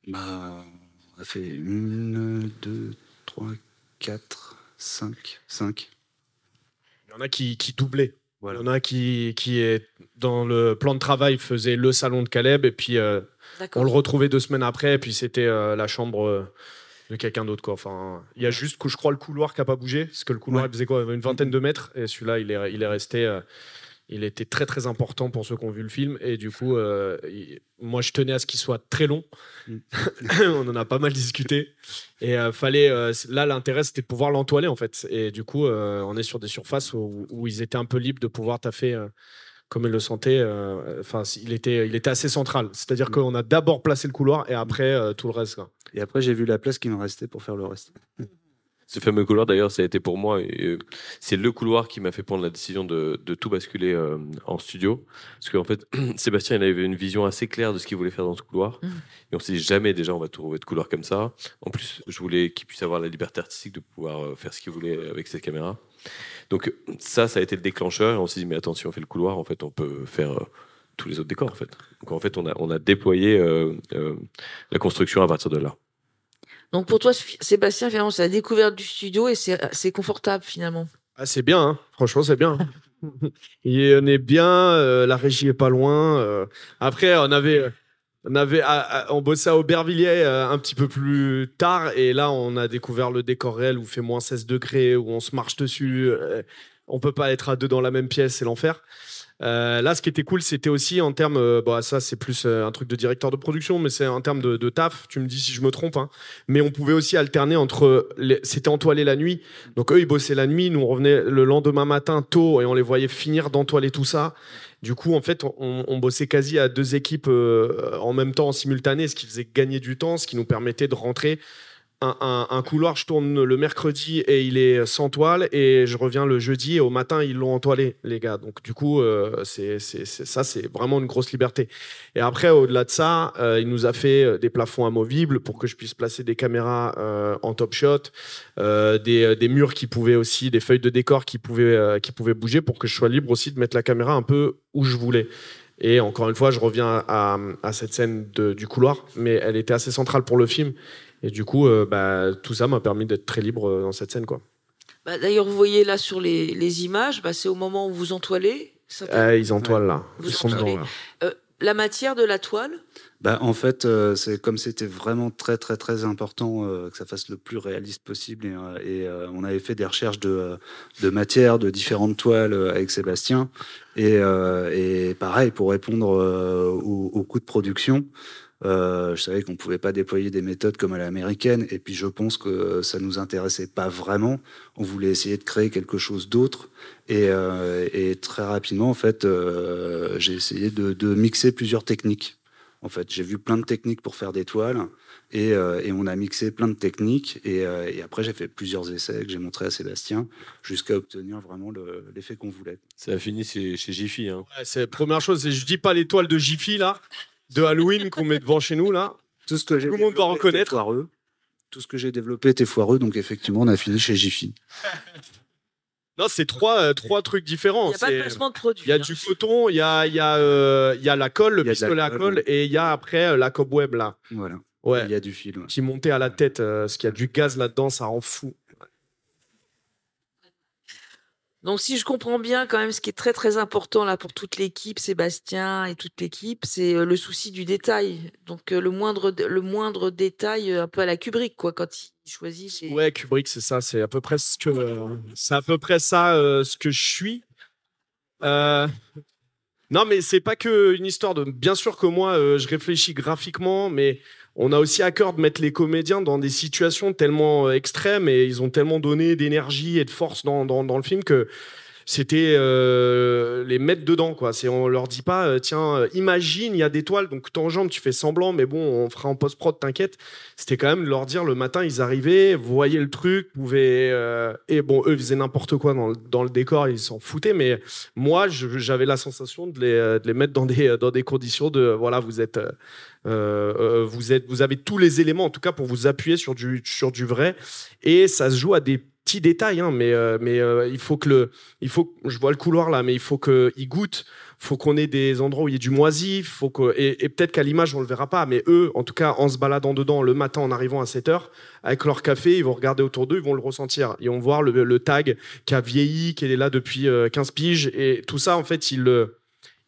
Speaker 4: Bah, on a fait une, deux, trois, quatre, cinq, cinq.
Speaker 3: Il y en a qui, qui doublaient.
Speaker 4: Voilà.
Speaker 3: Il y en a qui, qui est dans le plan de travail faisait le salon de Caleb et puis euh, on le retrouvait deux semaines après et puis c'était euh, la chambre euh, de quelqu'un d'autre quoi. Enfin, il y a juste que je crois le couloir qui a pas bougé parce que le couloir
Speaker 4: Ouais.
Speaker 3: il faisait quoi, une vingtaine de mètres et celui-là il est il est resté. Il était très très important pour ceux qui ont vu le film et du coup euh, moi je tenais à ce qu'il soit très long.
Speaker 4: Mm.
Speaker 3: on en a pas mal discuté et euh, fallait euh, là l'intérêt c'était de pouvoir l'entoiler en fait et du coup on est sur des surfaces où, où ils étaient un peu libres de pouvoir taffer comme ils le sentaient. Enfin, il était il était assez central. C'est-à-dire
Speaker 4: Mm.
Speaker 3: qu'on a d'abord placé le couloir et après tout le reste. quoi.
Speaker 4: Et après, j'ai vu la place qui me restait pour faire le reste.
Speaker 2: Ce fameux couloir, d'ailleurs, ça a été pour moi, euh, c'est le couloir qui m'a fait prendre la décision de, de tout basculer euh, en studio. Parce qu'en fait, Sébastien, il avait une vision assez claire de ce qu'il voulait faire dans ce couloir.
Speaker 1: Mhm.
Speaker 2: Et on s'est dit jamais, déjà, on va trouver de couloir comme ça. En plus, je voulais qu'il puisse avoir la liberté artistique de pouvoir euh, faire ce qu'il voulait avec cette caméra. Donc, ça, ça a été le déclencheur. Et on s'est dit, mais attends, si on fait le couloir, en fait, on peut faire tous les autres décors, en fait. Donc, en fait, on a, on a déployé euh, euh, la construction à partir de là.
Speaker 1: Donc pour toi, Sébastien, finalement, c'est la découverte du studio et c'est confortable finalement.
Speaker 3: Ah, c'est bien, hein. franchement, c'est bien. Et on est bien, euh, la régie est pas loin. euh. Après, on avait, on avait, ah, on bossait à Aubervilliers euh, un petit peu plus tard, et là, on a découvert le décor réel où fait moins 16 degrés, où on se marche dessus. on peut pas être à deux dans la même pièce, c'est l'enfer. Euh, là, ce qui était cool, c'était aussi en termes, euh, bon, ça c'est plus euh, un truc de directeur de production, mais c'est en termes de, taf. Tu me dis si je me trompe, hein. mais on pouvait aussi alterner entre, c'était entoilé la nuit, donc eux ils bossaient la nuit, nous on revenait le lendemain matin tôt et on les voyait finir d'entoiler tout ça. Du coup, en fait, on, on bossait quasi à deux équipes euh, en même temps, en simultané, ce qui faisait gagner du temps, ce qui nous permettait de rentrer. Un, couloir, je tourne le mercredi et il est sans toile, et je reviens le jeudi et au matin ils l'ont entoilé, les gars. Donc du coup, euh, c'est ça, c'est vraiment une grosse liberté. Et après, au-delà de ça, euh, il nous a fait euh, des plafonds amovibles pour que je puisse placer des caméras en top shot, des, murs qui pouvaient aussi, des feuilles de décor qui pouvaient, qui pouvaient bouger pour que je sois libre aussi de mettre la caméra un peu où je voulais. Et encore une fois, je reviens à, cette scène du couloir, mais elle était assez centrale pour le film. Et du coup, euh, bah, tout ça m'a permis d'être très libre euh, dans cette scène. Quoi.
Speaker 1: Bah, D'ailleurs, vous voyez là sur les, les images, bah, c'est au moment où vous entoilez. ça peut-
Speaker 3: Euh, ils entoilent là.
Speaker 1: Vous
Speaker 3: Ils sont
Speaker 1: entoilez.
Speaker 3: dedans là.
Speaker 1: Euh, la matière de la toile,
Speaker 4: Bah, en fait, euh, c'est comme c'était vraiment très très très important euh, que ça fasse le plus réaliste possible et, euh, et, euh, on avait fait des recherches de, euh, de différentes toiles avec Sébastien et, euh, et pareil pour répondre euh, au, au coût de production. Euh, je savais qu'on pouvait pas déployer des méthodes comme à l'américaine et puis je pense que ça nous intéressait pas vraiment. On voulait essayer de créer quelque chose d'autre et, euh, et très rapidement en fait euh, j'ai essayé de, de mixer plusieurs techniques. En fait, j'ai vu plein de techniques pour faire des toiles et, euh, et on a mixé plein de techniques. Et, euh, et après, j'ai fait plusieurs essais que j'ai montré à Sébastien jusqu'à obtenir vraiment le- l'effet qu'on voulait.
Speaker 2: Ça a fini chez, chez Jiffy. Hein.
Speaker 3: Ouais, c'est la première chose. Je dis pas les toiles de Jiffy là, de Halloween qu'on met devant chez nous là.
Speaker 4: Tout ce que j'ai
Speaker 3: Tout le monde va
Speaker 4: développé
Speaker 3: reconnaître.
Speaker 4: était foireux. tout ce que j'ai développé était foireux, donc effectivement, on a filé chez Jiffy.
Speaker 3: Non, c'est trois, euh, trois trucs différents.
Speaker 1: Il n'y a pas de placement de produit.
Speaker 3: Il y a
Speaker 1: hein.
Speaker 3: du coton, il y a, il y, a, euh, il y a la colle, le
Speaker 4: Il y a de la
Speaker 3: pistolet à
Speaker 4: colle,
Speaker 3: et il y a après euh, la cobweb là.
Speaker 4: Voilà.
Speaker 3: Ouais.
Speaker 4: Il y a du fil. ouais.
Speaker 3: Qui montait à la tête, euh, parce qu'il y a du gaz là-dedans, ça rend fou.
Speaker 1: Donc, si je comprends bien, quand même, ce qui est très très important là pour toute l'équipe, Sébastien et toute l'équipe, c'est euh, le souci du détail. Donc, euh, le moindre le moindre détail, euh, un peu à la Kubrick, quoi, quand il choisit.
Speaker 3: Ouais, Kubrick, c'est ça, c'est à peu près ce que, c'est à peu près ça ce que je suis. Non, mais c'est pas que une histoire de. Bien sûr que moi, je réfléchis graphiquement, mais on a aussi à cœur de mettre les comédiens dans des situations tellement euh, extrêmes et ils ont tellement donné d'énergie et de force dans, le film que c'était euh, les mettre dedans quoi. C'est on leur dit pas euh, tiens euh, imagine il y a des toiles donc t'enjambes tu fais semblant mais bon on fera en post prod t'inquiète. C'était quand même de leur dire le matin ils arrivaient voyez le truc pouvez euh, et bon eux faisaient n'importe quoi dans le, dans le décor ils s'en foutaient mais moi j'avais la sensation de les, de les mettre dans des dans des conditions de voilà vous êtes vous êtes vous avez tous les éléments en tout cas pour vous appuyer sur du sur du vrai. Et ça se joue à des petits détails hein, mais euh, mais euh, il faut que le il faut je vois le couloir là mais il faut que il goûte faut qu'on ait des endroits où il y ait du moisi faut que et, peut-être qu'à l'image on le verra pas mais eux en tout cas en se baladant dedans le matin en arrivant à 7 heures avec leur café ils vont regarder autour d'eux ils vont le ressentir ils vont voir le, tag qui a vieilli qui est là depuis euh, 15 piges et tout ça en fait ils le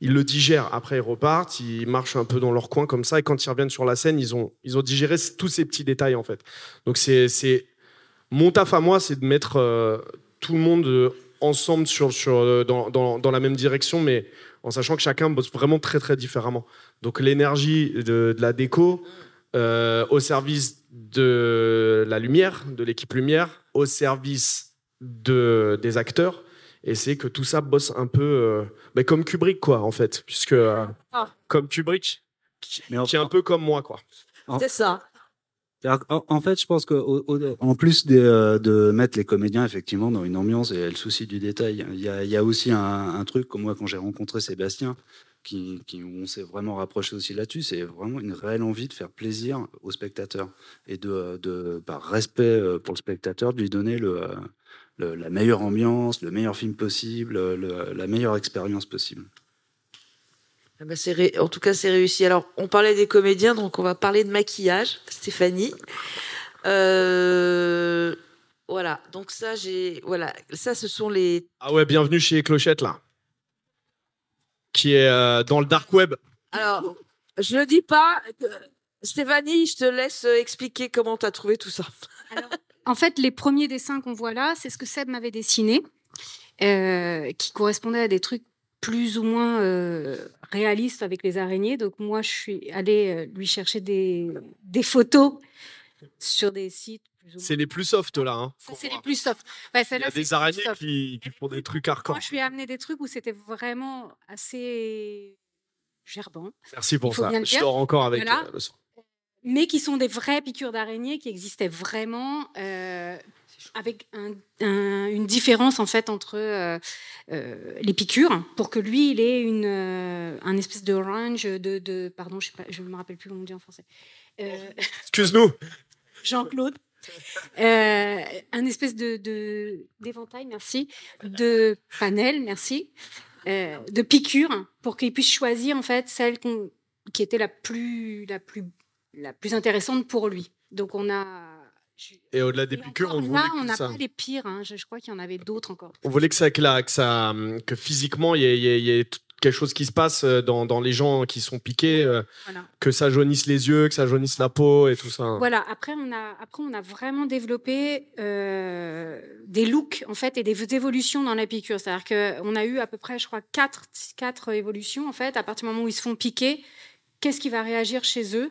Speaker 3: ils le digèrent. Après, ils repartent, ils marchent un peu dans leur coin comme ça. Et quand ils reviennent sur la scène, ils ont, ils ont digéré tous ces petits détails, en fait. Donc, c'est mon taf à moi, c'est de mettre euh, tout le monde euh, ensemble sur, sur, euh, dans, dans, dans la même direction, mais en sachant que chacun bosse vraiment très, très différemment. Donc, l'énergie de, de la déco euh, au service de la lumière, de l'équipe lumière, au service de, des acteurs et c'est que tout ça bosse un peu euh, bah, comme Kubrick quoi en fait puisque euh,
Speaker 1: Ah.
Speaker 3: comme Kubrick qui,
Speaker 4: Mais en-
Speaker 3: qui est un peu comme moi quoi
Speaker 1: C'est ça.
Speaker 4: En fait, je pense qu'en plus de, euh, de mettre les comédiens effectivement dans une ambiance et le souci du détail, il y a, aussi un, truc comme moi quand j'ai rencontré Sébastien, qui, qui on s'est vraiment rapproché aussi là-dessus, c'est vraiment une réelle envie de faire plaisir aux spectateurs et de, par respect euh, pour le spectateur, de lui donner euh, la meilleure ambiance, le meilleur film possible, le- la meilleure expérience possible.
Speaker 1: Ah bah, ré- En tout cas, c'est réussi. Alors, on parlait des comédiens, donc on va parler de maquillage, Stéphanie. Euh, Voilà. Donc ça, j'ai. Voilà. Ça, ce sont les.
Speaker 3: ah ouais bienvenue chez Clochette là qui est euh, dans le dark web
Speaker 1: Alors, je ne dis pas. que- Stéphanie, je te laisse expliquer comment tu as trouvé tout ça.
Speaker 5: Alors, en fait, les premiers dessins qu'on voit là, c'est ce que Seb m'avait dessiné, euh, qui correspondait à des trucs plus ou moins euh, réalistes avec les araignées. Donc moi, je suis allée euh, lui chercher des, des photos sur des sites.
Speaker 3: c'est les plus soft là hein.
Speaker 5: C'est les plus soft.
Speaker 3: Il y a des araignées qui, qui font des trucs hardcore
Speaker 5: Moi, je lui ai amené des trucs où c'était vraiment assez gerbant,
Speaker 3: merci pour ça je dors encore avec
Speaker 5: Voilà.
Speaker 3: euh, le son.
Speaker 5: mais qui sont des vraies piqûres d'araignées qui existaient vraiment. euh, avec un- un- une différence en fait entre euh, euh, les piqûres pour que lui il ait une euh, un espèce de range de, de pardon je ne me rappelle plus comment on dit en français.
Speaker 3: Excuse-nous.
Speaker 5: Jean-Claude. Un espèce de d'éventail merci de panel merci de piqûres pour qu'il puisse choisir en fait celle qui était la plus la plus la plus intéressante pour lui. Donc on a
Speaker 3: et au-delà des piqûres on voulait
Speaker 5: là, on n'a pas les pires. hein. Je, je crois qu'il y en avait d'autres encore.
Speaker 3: on voulait que ça que, que ça que physiquement il y ait, il y ait- il y ait tout- quelque chose qui se passe euh, dans, dans les gens qui sont piqués euh,
Speaker 5: Voilà.
Speaker 3: que ça jaunisse les yeux que ça jaunisse la peau et tout ça
Speaker 5: Voilà. Après, on a, après, on a vraiment développé euh, des looks en fait et des évolutions dans la piqûre. C'est-à-dire qu'on a eu à peu près, je crois, quatre, quatre évolutions en fait. À partir du moment où ils se font piquer, qu'est-ce qui va réagir chez eux?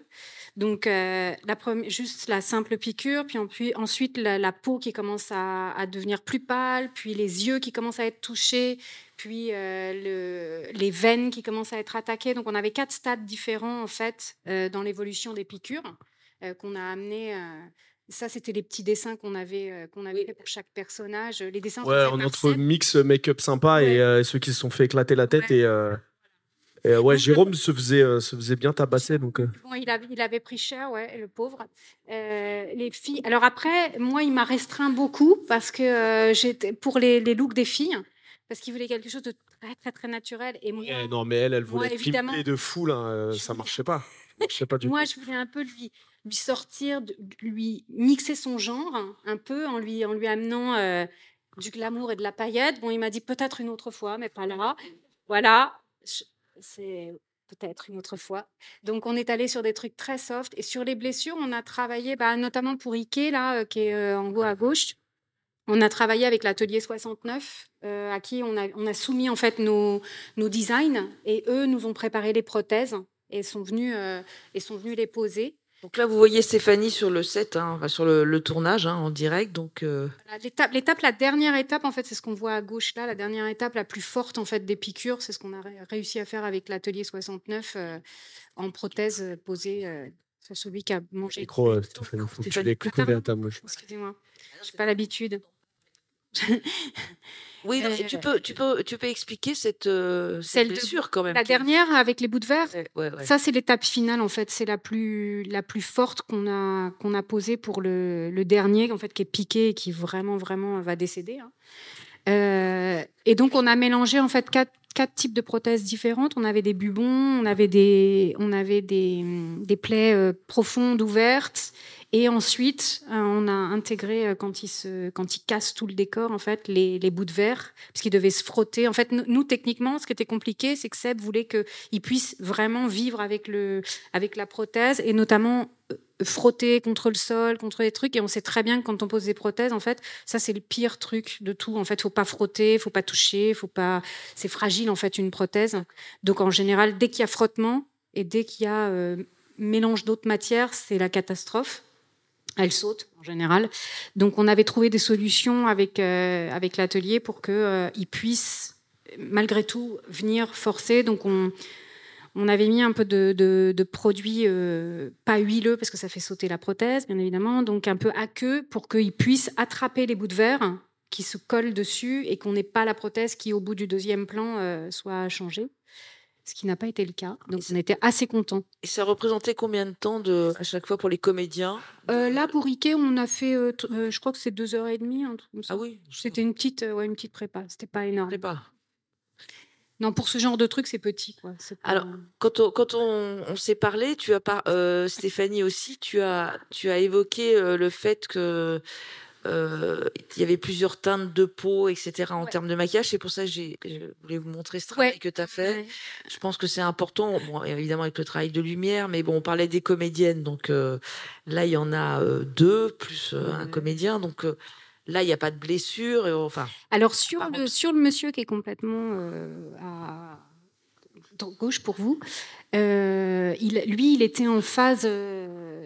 Speaker 5: Donc, euh, la première, juste la simple piqûre, puis, en- puis ensuite la, la peau qui commence à, à devenir plus pâle, puis les yeux qui commencent à être touchés, puis euh, le- les veines qui commencent à être attaquées. Donc, on avait quatre stades différents en fait euh, dans l'évolution des piqûres euh, qu'on a amené. euh, ça, c'était les petits dessins qu'on avait, euh, qu'on avait fait pour chaque personnage. Les dessins sont
Speaker 3: ouais
Speaker 5: par
Speaker 3: entre mix make-up sympa et euh, ceux qui se sont fait éclater la tête
Speaker 5: Ouais.
Speaker 3: et euh, Et, ouais, Jérôme se faisait, se faisait bien tabasser. Donc,
Speaker 5: bon, il, avait, il avait pris cher, ouais, le pauvre. les filles. Alors après, moi, il m'a restreint beaucoup parce que j'étais pour les, les looks des filles parce qu'il voulait quelque chose de très très très naturel. Et moi,
Speaker 3: eh non, mais elle, elle voulait moi, de fou là, ça marchait pas. marchait pas du
Speaker 5: moi, je voulais un peu lui lui sortir, de, lui mixer son genre un peu en lui en lui amenant euh, du glamour et de la paillette. Bon, il m'a dit peut-être une autre fois, mais pas là. Voilà, c'est peut-être une autre fois. Donc, on est allé sur des trucs très soft. Et sur les blessures, on a travaillé, bah, notamment pour Ike, là, euh, qui est euh, en haut à gauche. On a travaillé avec l'atelier 69, euh, à qui on a, on a, soumis en fait nos, nos, designs et eux nous ont préparé les prothèses et sont venus, et sont venus les poser.
Speaker 1: Donc là, vous voyez Stéphanie sur le set, hein, sur le, tournage hein, en direct. Donc euh,
Speaker 5: l'étape, l'étape, la dernière étape, en fait, c'est ce qu'on voit à gauche là, la dernière étape la plus forte en fait des piqûres, c'est ce qu'on a réussi à faire avec l'atelier 69 en prothèse posée sur celui qui a mangé.
Speaker 3: Micro, Stéphanie, faut que tu à ta
Speaker 5: Excusez-moi, j'ai pas l'habitude.
Speaker 1: oui, tu, peux, tu, peux, tu peux expliquer cette, euh, cette blessure quand même.
Speaker 5: La dernière avec les bouts de verre, ça c'est l'étape finale en fait, c'est la plus, la plus forte qu'on a, qu'on a posée pour le, le, dernier en fait qui est piqué et qui vraiment vraiment va décéder. Hein. Euh, et donc on a mélangé en fait quatre, quatre types de prothèses différentes. On avait des bubons, on avait des, on avait des, des plaies euh, profondes ouvertes et ensuite, euh, on a intégré, euh, quand il, se, tout le décor, en fait, les, bouts de verre, puisqu'il devait se frotter. En fait, nous, techniquement, ce qui était compliqué, c'est que Seb voulait qu'il puisse vraiment vivre avec la prothèse, et notamment euh, frotter contre le sol, contre les trucs. Et on sait très bien que quand on pose des prothèses, en fait, ça, c'est le pire truc de tout. En fait, faut pas frotter, faut pas toucher, faut pas... C'est fragile, en fait, une prothèse. Donc, en général, dès qu'il y a frottement, et dès qu'il y a... mélange d'autres matières, c'est la catastrophe elle saute en général. Donc on avait trouvé des solutions avec, euh, avec l'atelier pour qu'ils euh, puissent malgré tout venir forcer. Donc on, on avait mis un peu de, de, produits euh, pas huileux parce que ça fait sauter la prothèse, bien évidemment, donc un peu à queue pour qu'ils puissent attraper les bouts de verre qui se collent dessus et qu'on n'ait pas la prothèse qui, au bout du deuxième plan, soit changée ce qui n'a pas été le cas. Donc on était assez contents.
Speaker 1: Et ça représentait combien de temps de, à chaque fois pour les comédiens
Speaker 5: euh, Là, pour Ike, on a fait, euh, euh, je crois que c'est deux heures et demie.
Speaker 1: Ah oui
Speaker 5: C'était une petite, ouais, une petite prépa. C'était pas énorme. Prépa. Non, pour ce genre de truc, c'est petit. Quoi.
Speaker 1: Alors, quand on, quand on, s'est parlé, tu as par, Stéphanie aussi, tu as, tu as évoqué le fait que euh, il y avait plusieurs teintes de peau, etc. en termes de maquillage. C'est pour ça que je voulais vous montrer ce travail que tu as fait. Je pense que c'est important, bon, évidemment avec le travail de lumière, mais bon, on parlait des comédiennes. Donc euh, là, il y en a euh, deux, plus un comédien. Donc là, il n'y a pas de blessure. Et, enfin,
Speaker 5: Alors sur le, sur le monsieur qui est complètement à gauche pour vous, il, lui, il était en phase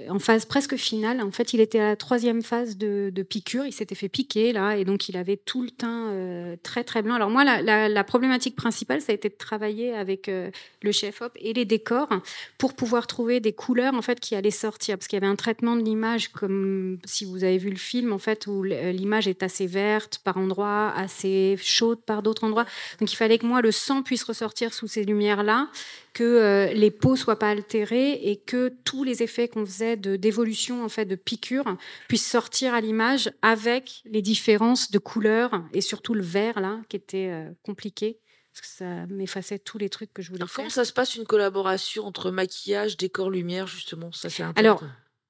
Speaker 5: en phase presque finale. En fait, il était à la troisième phase de, piqûre. Il s'était fait piquer là, et donc il avait tout le teint euh, très très blanc. Alors moi, la, problématique principale, ça a été de travailler avec euh, le chef op et les décors pour pouvoir trouver des couleurs en fait qui allaient sortir, parce qu'il y avait un traitement de l'image comme si vous avez vu le film en fait où l'image est assez verte par endroits, assez chaude par d'autres endroits. Donc il fallait que moi le sang puisse ressortir sous ces lumières là que euh, les peaux soient pas altérées et que tous les effets qu'on faisait de d'évolution en fait de piqûre puissent sortir à l'image avec les différences de couleurs et surtout le vert là qui était euh, compliqué. Parce que ça m'effaçait tous les trucs que je voulais
Speaker 1: Alors,
Speaker 5: faire.
Speaker 1: Comment ça se passe une collaboration entre maquillage, décor, lumière justement? Ça c'est
Speaker 5: Alors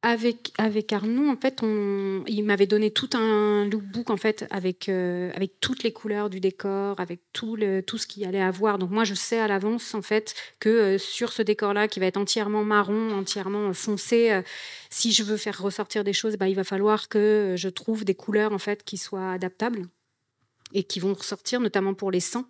Speaker 5: avec, Arnaud, en fait, on, il m'avait donné tout un lookbook en fait avec, euh, avec toutes les couleurs du décor, avec tout, le, tout ce qu'il allait avoir. Donc moi, je sais à l'avance en fait que euh, sur ce décor-là, qui va être entièrement marron, entièrement foncé, euh, si je veux faire ressortir des choses, bah, il va falloir que je trouve des couleurs en fait qui soient adaptables et qui vont ressortir, notamment pour les sangs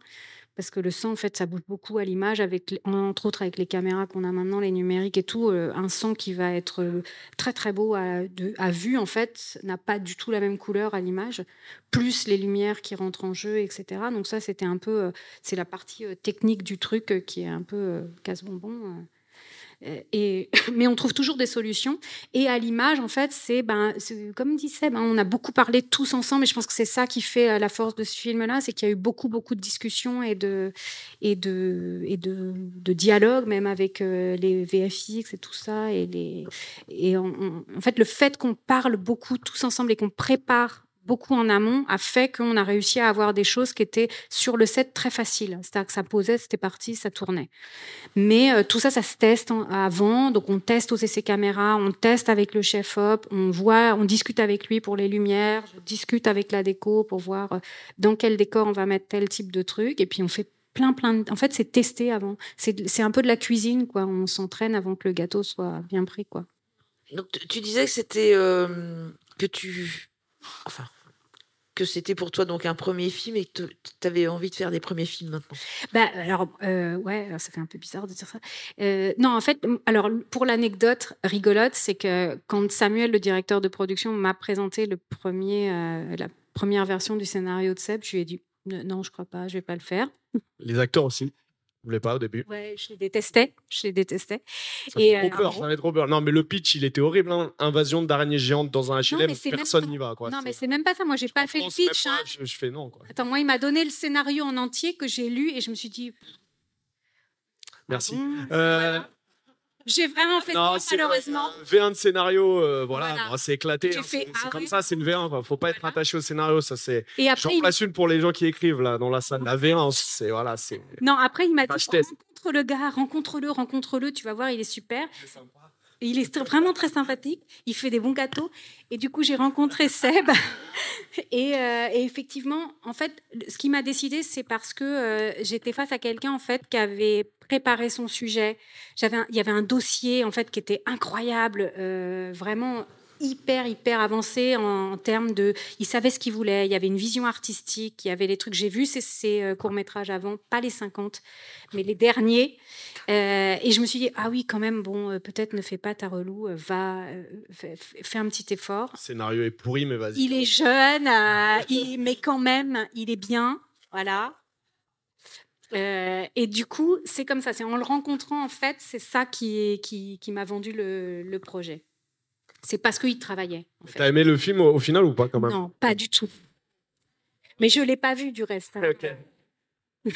Speaker 5: parce que le sang, en fait, ça bouge beaucoup à l'image, avec entre autres avec les caméras qu'on a maintenant, les numériques et tout. Euh, un sang qui va être euh, très très beau à, vue, en fait, n'a pas du tout la même couleur à l'image, plus les lumières qui rentrent en jeu, etc. Donc ça, c'était un peu, euh, c'est la partie technique du truc qui est un peu casse-bonbon. Euh, et, mais on trouve toujours des solutions. Et à l'image, en fait, c'est, ben, comme dit Seb, hein, on a beaucoup parlé tous ensemble, et je pense que c'est ça qui fait euh, la force de ce film-là, c'est qu'il y a eu beaucoup, beaucoup de discussions et de, et de, et de, de dialogue, même avec euh, les VFX et tout ça. Et, les, et en fait, le fait qu'on parle beaucoup tous ensemble et qu'on prépare beaucoup en amont a fait qu'on a réussi à avoir des choses qui étaient sur le set très faciles. C'est-à-dire que ça posait, c'était parti, ça tournait. Mais euh, tout ça, ça se teste avant. Donc on teste aux essais caméra, on teste avec le chef op, on voit, on discute avec lui pour les lumières, je discute avec la déco pour voir euh, dans quel décor on va mettre tel type de truc. Et puis on fait plein, plein de... En fait, c'est testé avant. C'est un peu de la cuisine, quoi. On s'entraîne avant que le gâteau soit bien pris, quoi.
Speaker 1: Donc tu disais que c'était... Euh, que tu... Enfin, que c'était pour toi donc un premier film et que tu avais envie de faire des premiers films maintenant?
Speaker 5: Bah, alors, euh, ouais, ça fait un peu bizarre de dire ça. Euh, non, en fait, alors pour l'anecdote rigolote, c'est que quand Samuel, le directeur de production, m'a présenté le premier, euh, la première version du scénario de Seb, je lui ai dit non, je crois pas, je vais pas le faire.
Speaker 3: Les acteurs aussi voulais pas au début.
Speaker 5: Ouais, je les détestais. Je les détestais.
Speaker 3: Ça et trop peur, ça trop peur. Non, mais le pitch, il était horrible. Hein. Invasion d'araignées géantes dans un HLM, personne n'y va. Quoi.
Speaker 5: Non, mais c'est même pas ça. Moi, j'ai pas fait le pitch. Hein.
Speaker 3: je, fais non. Quoi.
Speaker 5: Attends, moi, il m'a donné le scénario en entier que j'ai lu et je me suis dit.
Speaker 3: Merci. Ah euh,
Speaker 5: j'ai vraiment fait non, ça, malheureusement.
Speaker 3: V1 de scénario, euh, voilà, c'est éclaté. Hein, c'est comme ça, c'est une V1. Quoi. Faut pas être attaché au scénario. Ça, c'est. Et après, J'en place une pour les gens qui écrivent là dans la salle. La V1, c'est voilà, c'est.
Speaker 5: Non, après il m'a dit rencontre le gars, rencontre-le, rencontre-le. Tu vas voir, il est super. Il est vraiment très sympathique. Il fait des bons gâteaux. Et du coup, j'ai rencontré Seb. et, euh, et, effectivement, en fait, ce qui m'a décidé, c'est parce que euh, j'étais face à quelqu'un en fait qui avait préparé son sujet. J'avais, il y avait un dossier en fait qui était incroyable, euh, vraiment hyper hyper avancé en, termes de il savait ce qu'il voulait il y avait une vision artistique il y avait les trucs j'ai vu ces, courts métrages avant pas les 50 mais les derniers et je me suis dit ah oui quand même bon peut-être ne fais pas ta relou va fais, un petit effort
Speaker 3: le scénario est pourri mais vas-y
Speaker 5: il est jeune mais quand même il est bien voilà euh, et du coup, c'est comme ça. C'est en le rencontrant, en fait, c'est ça qui, qui, qui m'a vendu le, le projet. C'est parce qu'il travaillait. En fait.
Speaker 3: T'as aimé le film au, final ou pas quand même?
Speaker 5: Non, pas du tout. Mais je l'ai pas vu du reste. Hein.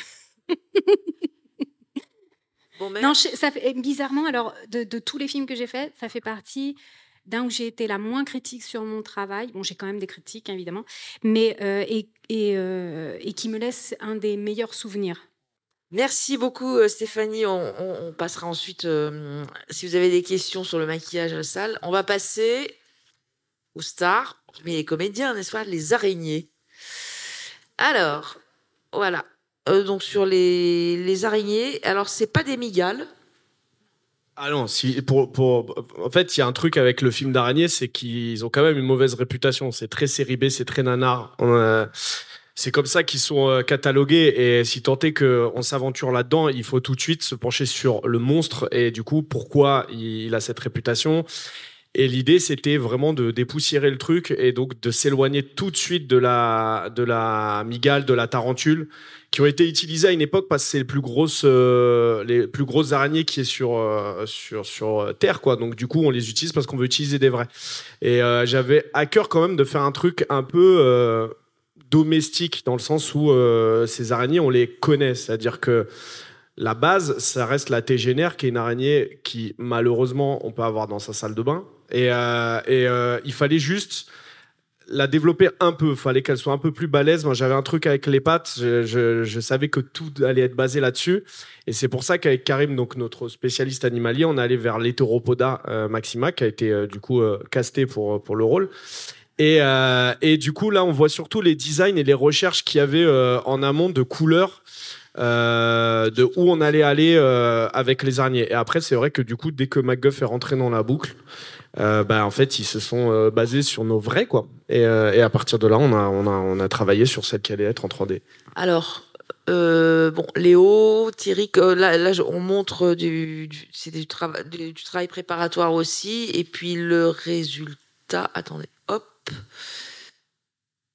Speaker 5: bon, non, ça fait, bizarrement, alors de, de, tous les films que j'ai faits, ça fait partie d'un où j'ai été la moins critique sur mon travail. Bon, j'ai quand même des critiques, évidemment, mais euh, et, et, euh, et qui me laisse un des meilleurs souvenirs.
Speaker 1: Merci beaucoup euh, Stéphanie. On, passera ensuite, euh, si vous avez des questions sur le maquillage à la salle, on va passer aux stars, mais les comédiens, n'est-ce pas, les araignées? Alors, voilà. Euh, donc sur les, les araignées, alors c'est pas des migales.
Speaker 3: Ah non, si, pour, en fait, il y a un truc avec le film d'araignée, c'est qu'ils ont quand même une mauvaise réputation. C'est très série B, c'est très nanar. On c'est comme ça qu'ils sont euh, catalogués et si tant est qu'on s'aventure là-dedans, il faut tout de suite se pencher sur le monstre et du coup pourquoi il a cette réputation? Et l'idée, c'était vraiment de dépoussiérer le truc et donc de s'éloigner tout de suite de la, de la migale, de la tarentule, qui ont été utilisées à une époque parce que c'est les plus grosses, euh, les plus grosses araignées qui est sur, euh, sur, sur Terre, quoi. Donc, du coup, on les utilise parce qu'on veut utiliser des vrais. Et j'avais à cœur quand même de faire un truc un peu domestique dans le sens où euh, ces araignées, on les connaît. C'est-à-dire que la base, ça reste la tégénère, qui est une araignée qui, malheureusement, on peut avoir dans sa salle de bain. Et, euh, et euh, il fallait juste la développer un peu. Il fallait qu'elle soit un peu plus balèze. Moi, j'avais un truc avec les pattes. Je, savais que tout allait être basé là-dessus. Et c'est pour ça qu'avec Karim, donc notre spécialiste animalier, on est allé vers l'hétéropoda maxima, qui a été du coup casté pour, pour le rôle. Euh, et, du coup, là, on voit surtout les designs et les recherches qu'il y avait euh, en amont de couleurs. Euh, de où on allait aller avec les araignées. Et après, c'est vrai que du coup, dès que MacGuff est rentré dans la boucle, bah, en fait, ils se sont basés sur nos vrais, quoi. Et, à partir de là, on a, on, a, on a travaillé sur celle qui allait être en 3D.
Speaker 1: Alors, bon, Léo, Thierry, là, là, on montre du, du c'est du, du, du, travail préparatoire aussi, et puis le résultat, attendez, hop,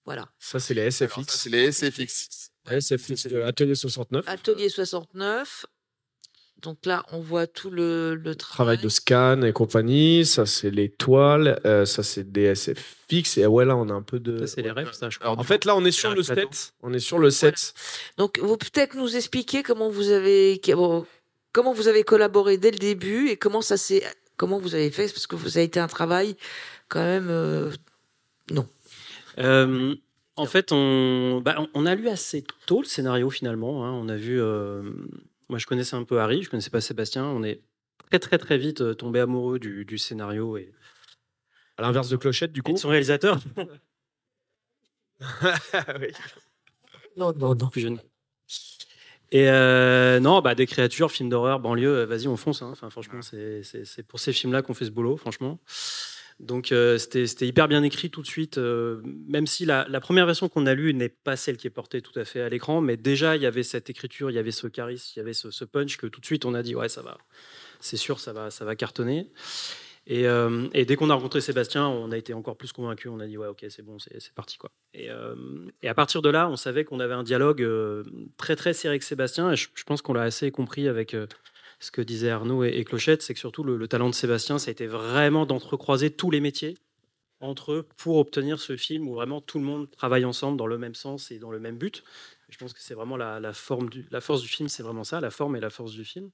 Speaker 1: voilà.
Speaker 3: Ça, c'est les SFX.
Speaker 6: c'est les SFX.
Speaker 3: SFX, Atelier 69.
Speaker 1: Atelier 69. Donc là, on voit tout le, le
Speaker 3: travail de scan et compagnie. Ça, c'est les toiles. euh, ça, c'est DSF fixe. Et ouais, là, on a un peu de.
Speaker 6: Ça, c'est les rêves, ça, je crois.
Speaker 3: En fait, là, on est sur le
Speaker 6: plateau.
Speaker 3: set. On est sur le set.
Speaker 1: Donc, vous peut-être nous expliquer comment vous avez bon, comment vous avez collaboré dès le début et comment ça s'est comment vous avez fait? Parce que vous avez été un travail quand même euh, non.
Speaker 6: Euh, en fait, on, bah, on- a lu assez tôt le scénario finalement. hein. On a vu. euh, moi, je connaissais un peu Harry, je connaissais pas Sébastien. On est très très très vite euh, tombé amoureux du, du scénario et,
Speaker 3: À l'inverse de Clochette, du
Speaker 6: et
Speaker 3: coup.
Speaker 6: de son réalisateur.
Speaker 3: Oui.
Speaker 6: Non, non, non, plus jeune. Et euh, non, bah, des créatures, films d'horreur, banlieue, vas-y, on fonce. hein. Enfin, franchement, c'est pour ces films-là qu'on fait ce boulot, franchement. Donc, euh, c'était hyper bien écrit tout de suite, euh, même si la, première version qu'on a lue n'est pas celle qui est portée tout à fait à l'écran, mais déjà, il y avait cette écriture, il y avait ce charisme, il y avait ce, punch que tout de suite, on a dit, ouais, ça va, c'est sûr, ça va, ça va cartonner. Et, euh, et dès qu'on a rencontré Sébastien, on a été encore plus convaincus. On a dit ouais, ok, c'est bon, c'est parti quoi. Et, euh, et à partir de là, on savait qu'on avait un dialogue très très serré avec Sébastien. Et je, pense qu'on l'a assez compris avec ce que disaient Arnaud et, et Clochette, c'est que surtout le, le talent de Sébastien, ça a été vraiment d'entrecroiser tous les métiers entre eux pour obtenir ce film où vraiment tout le monde travaille ensemble dans le même sens et dans le même but. Je pense que c'est vraiment la, la forme la force du film, c'est vraiment ça, la forme et la force du film.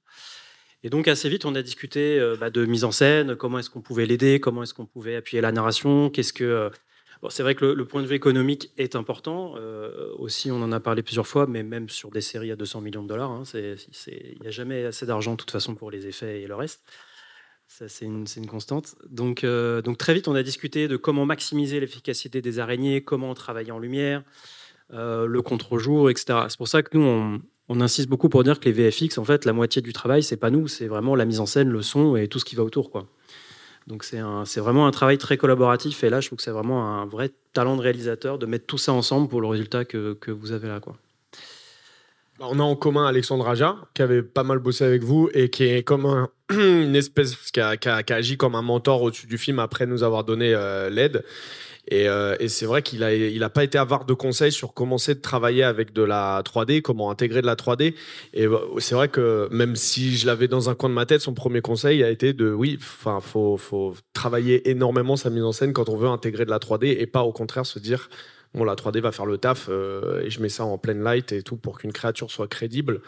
Speaker 6: Et donc assez vite, on a discuté euh, bah, de mise en scène, comment est-ce qu'on pouvait l'aider, comment est-ce qu'on pouvait appuyer la narration, qu'est-ce que... euh, c'est vrai que le, point de vue économique est important, euh, aussi on en a parlé plusieurs fois, mais même sur des séries à 200 millions de dollars, hein, il n'y a jamais assez d'argent de toute façon pour les effets et le reste. Ça, c'est une, constante. Donc, euh, donc très vite, on a discuté de comment maximiser l'efficacité des araignées, comment travailler en lumière, euh, le contre-jour, etc. C'est pour ça que nous, on, on insiste beaucoup pour dire que les VFX, en fait, la moitié du travail, c'est pas nous, c'est vraiment la mise en scène, le son et tout ce qui va autour, quoi. Donc c'est vraiment un travail très collaboratif et là, je trouve que c'est vraiment un vrai talent de réalisateur de mettre tout ça ensemble pour le résultat que, vous avez là.
Speaker 3: Bah, On a en commun Alexandre Aja, qui avait pas mal bossé avec vous et qui est comme un- une espèce, qui a agi comme un mentor au-dessus du film après nous avoir donné euh, l'aide. Et, euh, et c'est vrai qu'il a, il a pas été avare de conseils sur comment c'est de travailler avec de la 3D, comment intégrer de la 3D. Et euh, c'est vrai que même si je l'avais dans un coin de ma tête, son premier conseil a été de oui, enfin, faut, faut travailler énormément sa mise en scène quand on veut intégrer de la 3D et pas au contraire se dire bon, la 3D va faire le taf euh, et je mets ça en pleine light et tout pour qu'une créature soit crédible.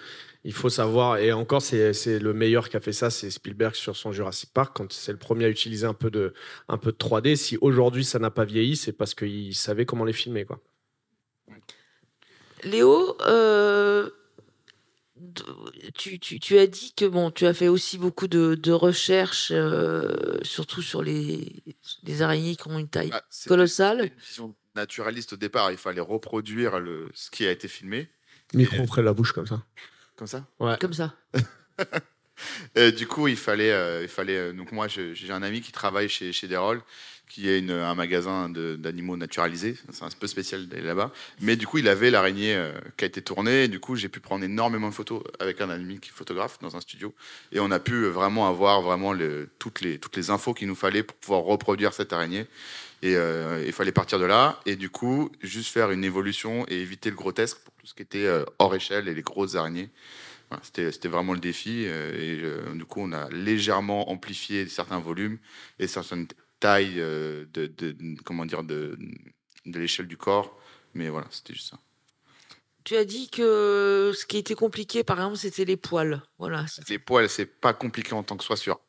Speaker 3: Il faut savoir, et encore, c'est c'est le meilleur qui a fait ça, c'est Spielberg sur son Jurassic Park, quand c'est le premier à utiliser un peu de, un peu de 3D. Si aujourd'hui ça n'a pas vieilli, c'est parce qu'il savait comment les filmer. Quoi.
Speaker 1: Léo, euh, tu, tu, tu as dit que bon, tu as fait aussi beaucoup de, de recherches, euh, surtout sur les, les araignées qui ont une taille
Speaker 7: Ah,
Speaker 1: colossale.
Speaker 7: c'était Une vision naturaliste au départ. Il fallait reproduire le, ce qui a été filmé.
Speaker 3: Micro près de la bouche comme ça.
Speaker 7: Comme ça?
Speaker 1: Comme ça.
Speaker 7: Et du coup, il fallait, euh, il fallait. euh, donc moi, j'ai un ami qui travaille chez chez Derol, qui est un magasin d'animaux naturalisés. C'est un peu spécial d'aller là-bas. Mais du coup, il avait l'araignée euh, qui a été tournée. Du coup, j'ai pu prendre énormément de photos avec un ami qui photographe dans un studio. Et on a pu euh, vraiment avoir vraiment toutes les toutes les infos qu'il nous fallait pour pouvoir reproduire cette araignée. Et euh, il fallait partir de là. Et du coup, juste faire une évolution et éviter le grotesque pour tout ce qui était hors échelle et les grosses araignées. Voilà, C'était vraiment le défi. et du coup, on a légèrement amplifié certains volumes et certaines euh, de, de- comment dire, de, de l'échelle du corps. Mais voilà, c'était juste ça.
Speaker 1: Tu as dit que ce qui était compliqué, par exemple, c'était les poils. Voilà.
Speaker 7: Les poils, c'est pas compliqué en tant que soit sur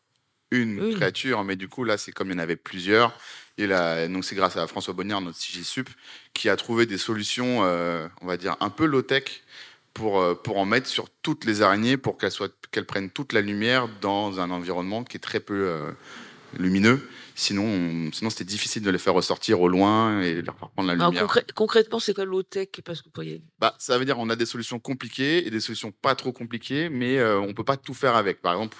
Speaker 7: une créature, mais du coup, là, c'est comme il y en avait plusieurs. Et là, donc, c'est grâce à François Bonnière, notre CGSUP, qui a trouvé des solutions, euh, on va dire, un peu low-tech pour, euh, pour en mettre sur toutes les araignées pour qu'elles soient- qu'elles prennent toute la lumière dans un environnement qui est très peu euh, lumineux. Sinon, on- sinon c'était difficile de les faire ressortir au loin et leur faire prendre la
Speaker 1: Alors,
Speaker 7: lumière.
Speaker 1: concrè- concrètement, c'est quoi low-tech Parce que vous voyez.
Speaker 7: Bah, ça veut dire on a des solutions compliquées et des solutions pas trop compliquées, mais euh, on peut pas tout faire avec. Par exemple,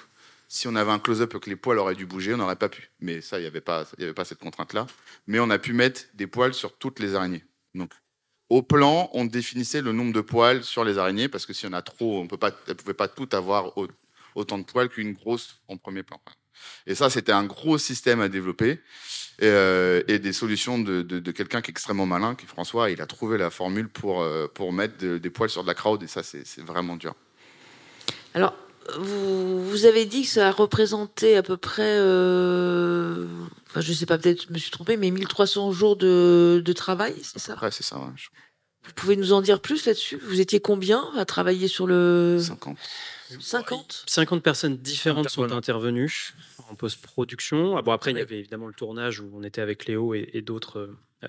Speaker 7: si on avait un close-up que les poils auraient dû bouger, on n'aurait pas pu. Mais ça, il n'y avait, pas- il y avait pas cette contrainte-là. Mais on a pu mettre des poils sur toutes les araignées. Donc, au plan, on définissait le nombre de poils sur les araignées parce que s'il y en a trop, on peut pas, elles ne pouvaient pas toutes avoir au- autant de poils qu'une grosse en premier plan. Et ça, c'était un gros système à développer et, euh, et des solutions de, de- de quelqu'un qui est extrêmement malin, qui est François. Il a trouvé la formule pour, euh, pour mettre de- des poils sur de la crowd et ça, c'est vraiment dur.
Speaker 1: Alors, vous, vous avez dit que ça a représenté à peu près, euh, enfin je sais pas, peut-être je me suis trompé, mais 1300 jours de, de travail, c'est ça?
Speaker 7: Ouais, c'est ça. ouais,
Speaker 1: Vous pouvez nous en dire plus là-dessus? Vous étiez combien à travailler sur le
Speaker 7: 50.
Speaker 1: 50
Speaker 6: 50 personnes différentes sont intervenues en post-production. Ah bon, après, il y avait évidemment le tournage où on était avec Léo et, et d'autres euh,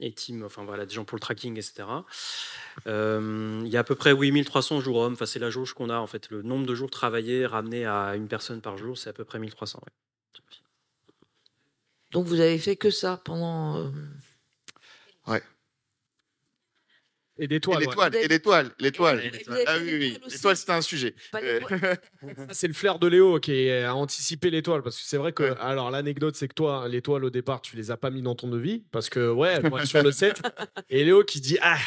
Speaker 6: et Tim, enfin voilà, des gens pour le tracking, etc. Euh, il y a à peu près 8300 jours hommes. Enfin, c'est la jauge qu'on a en fait. Le nombre de jours travaillés ramené à une personne par jour, c'est à peu près 1300. ouais.
Speaker 1: Donc vous avez fait que ça pendant. euh,
Speaker 3: Et ouais.
Speaker 7: l'étoile, et l'étoile, l'étoile. Ah oui, oui,
Speaker 1: l'étoile
Speaker 7: l'étoile, c'était un sujet. Euh,
Speaker 3: C'est le flair de Léo qui a anticipé l'étoile. Parce que c'est vrai que.
Speaker 7: Ouais.
Speaker 3: Alors, l'anecdote, c'est que toi, l'étoile, au départ, tu les as pas mis dans ton devis. Parce que, ouais, être sur le set. Et Léo qui dit Ah,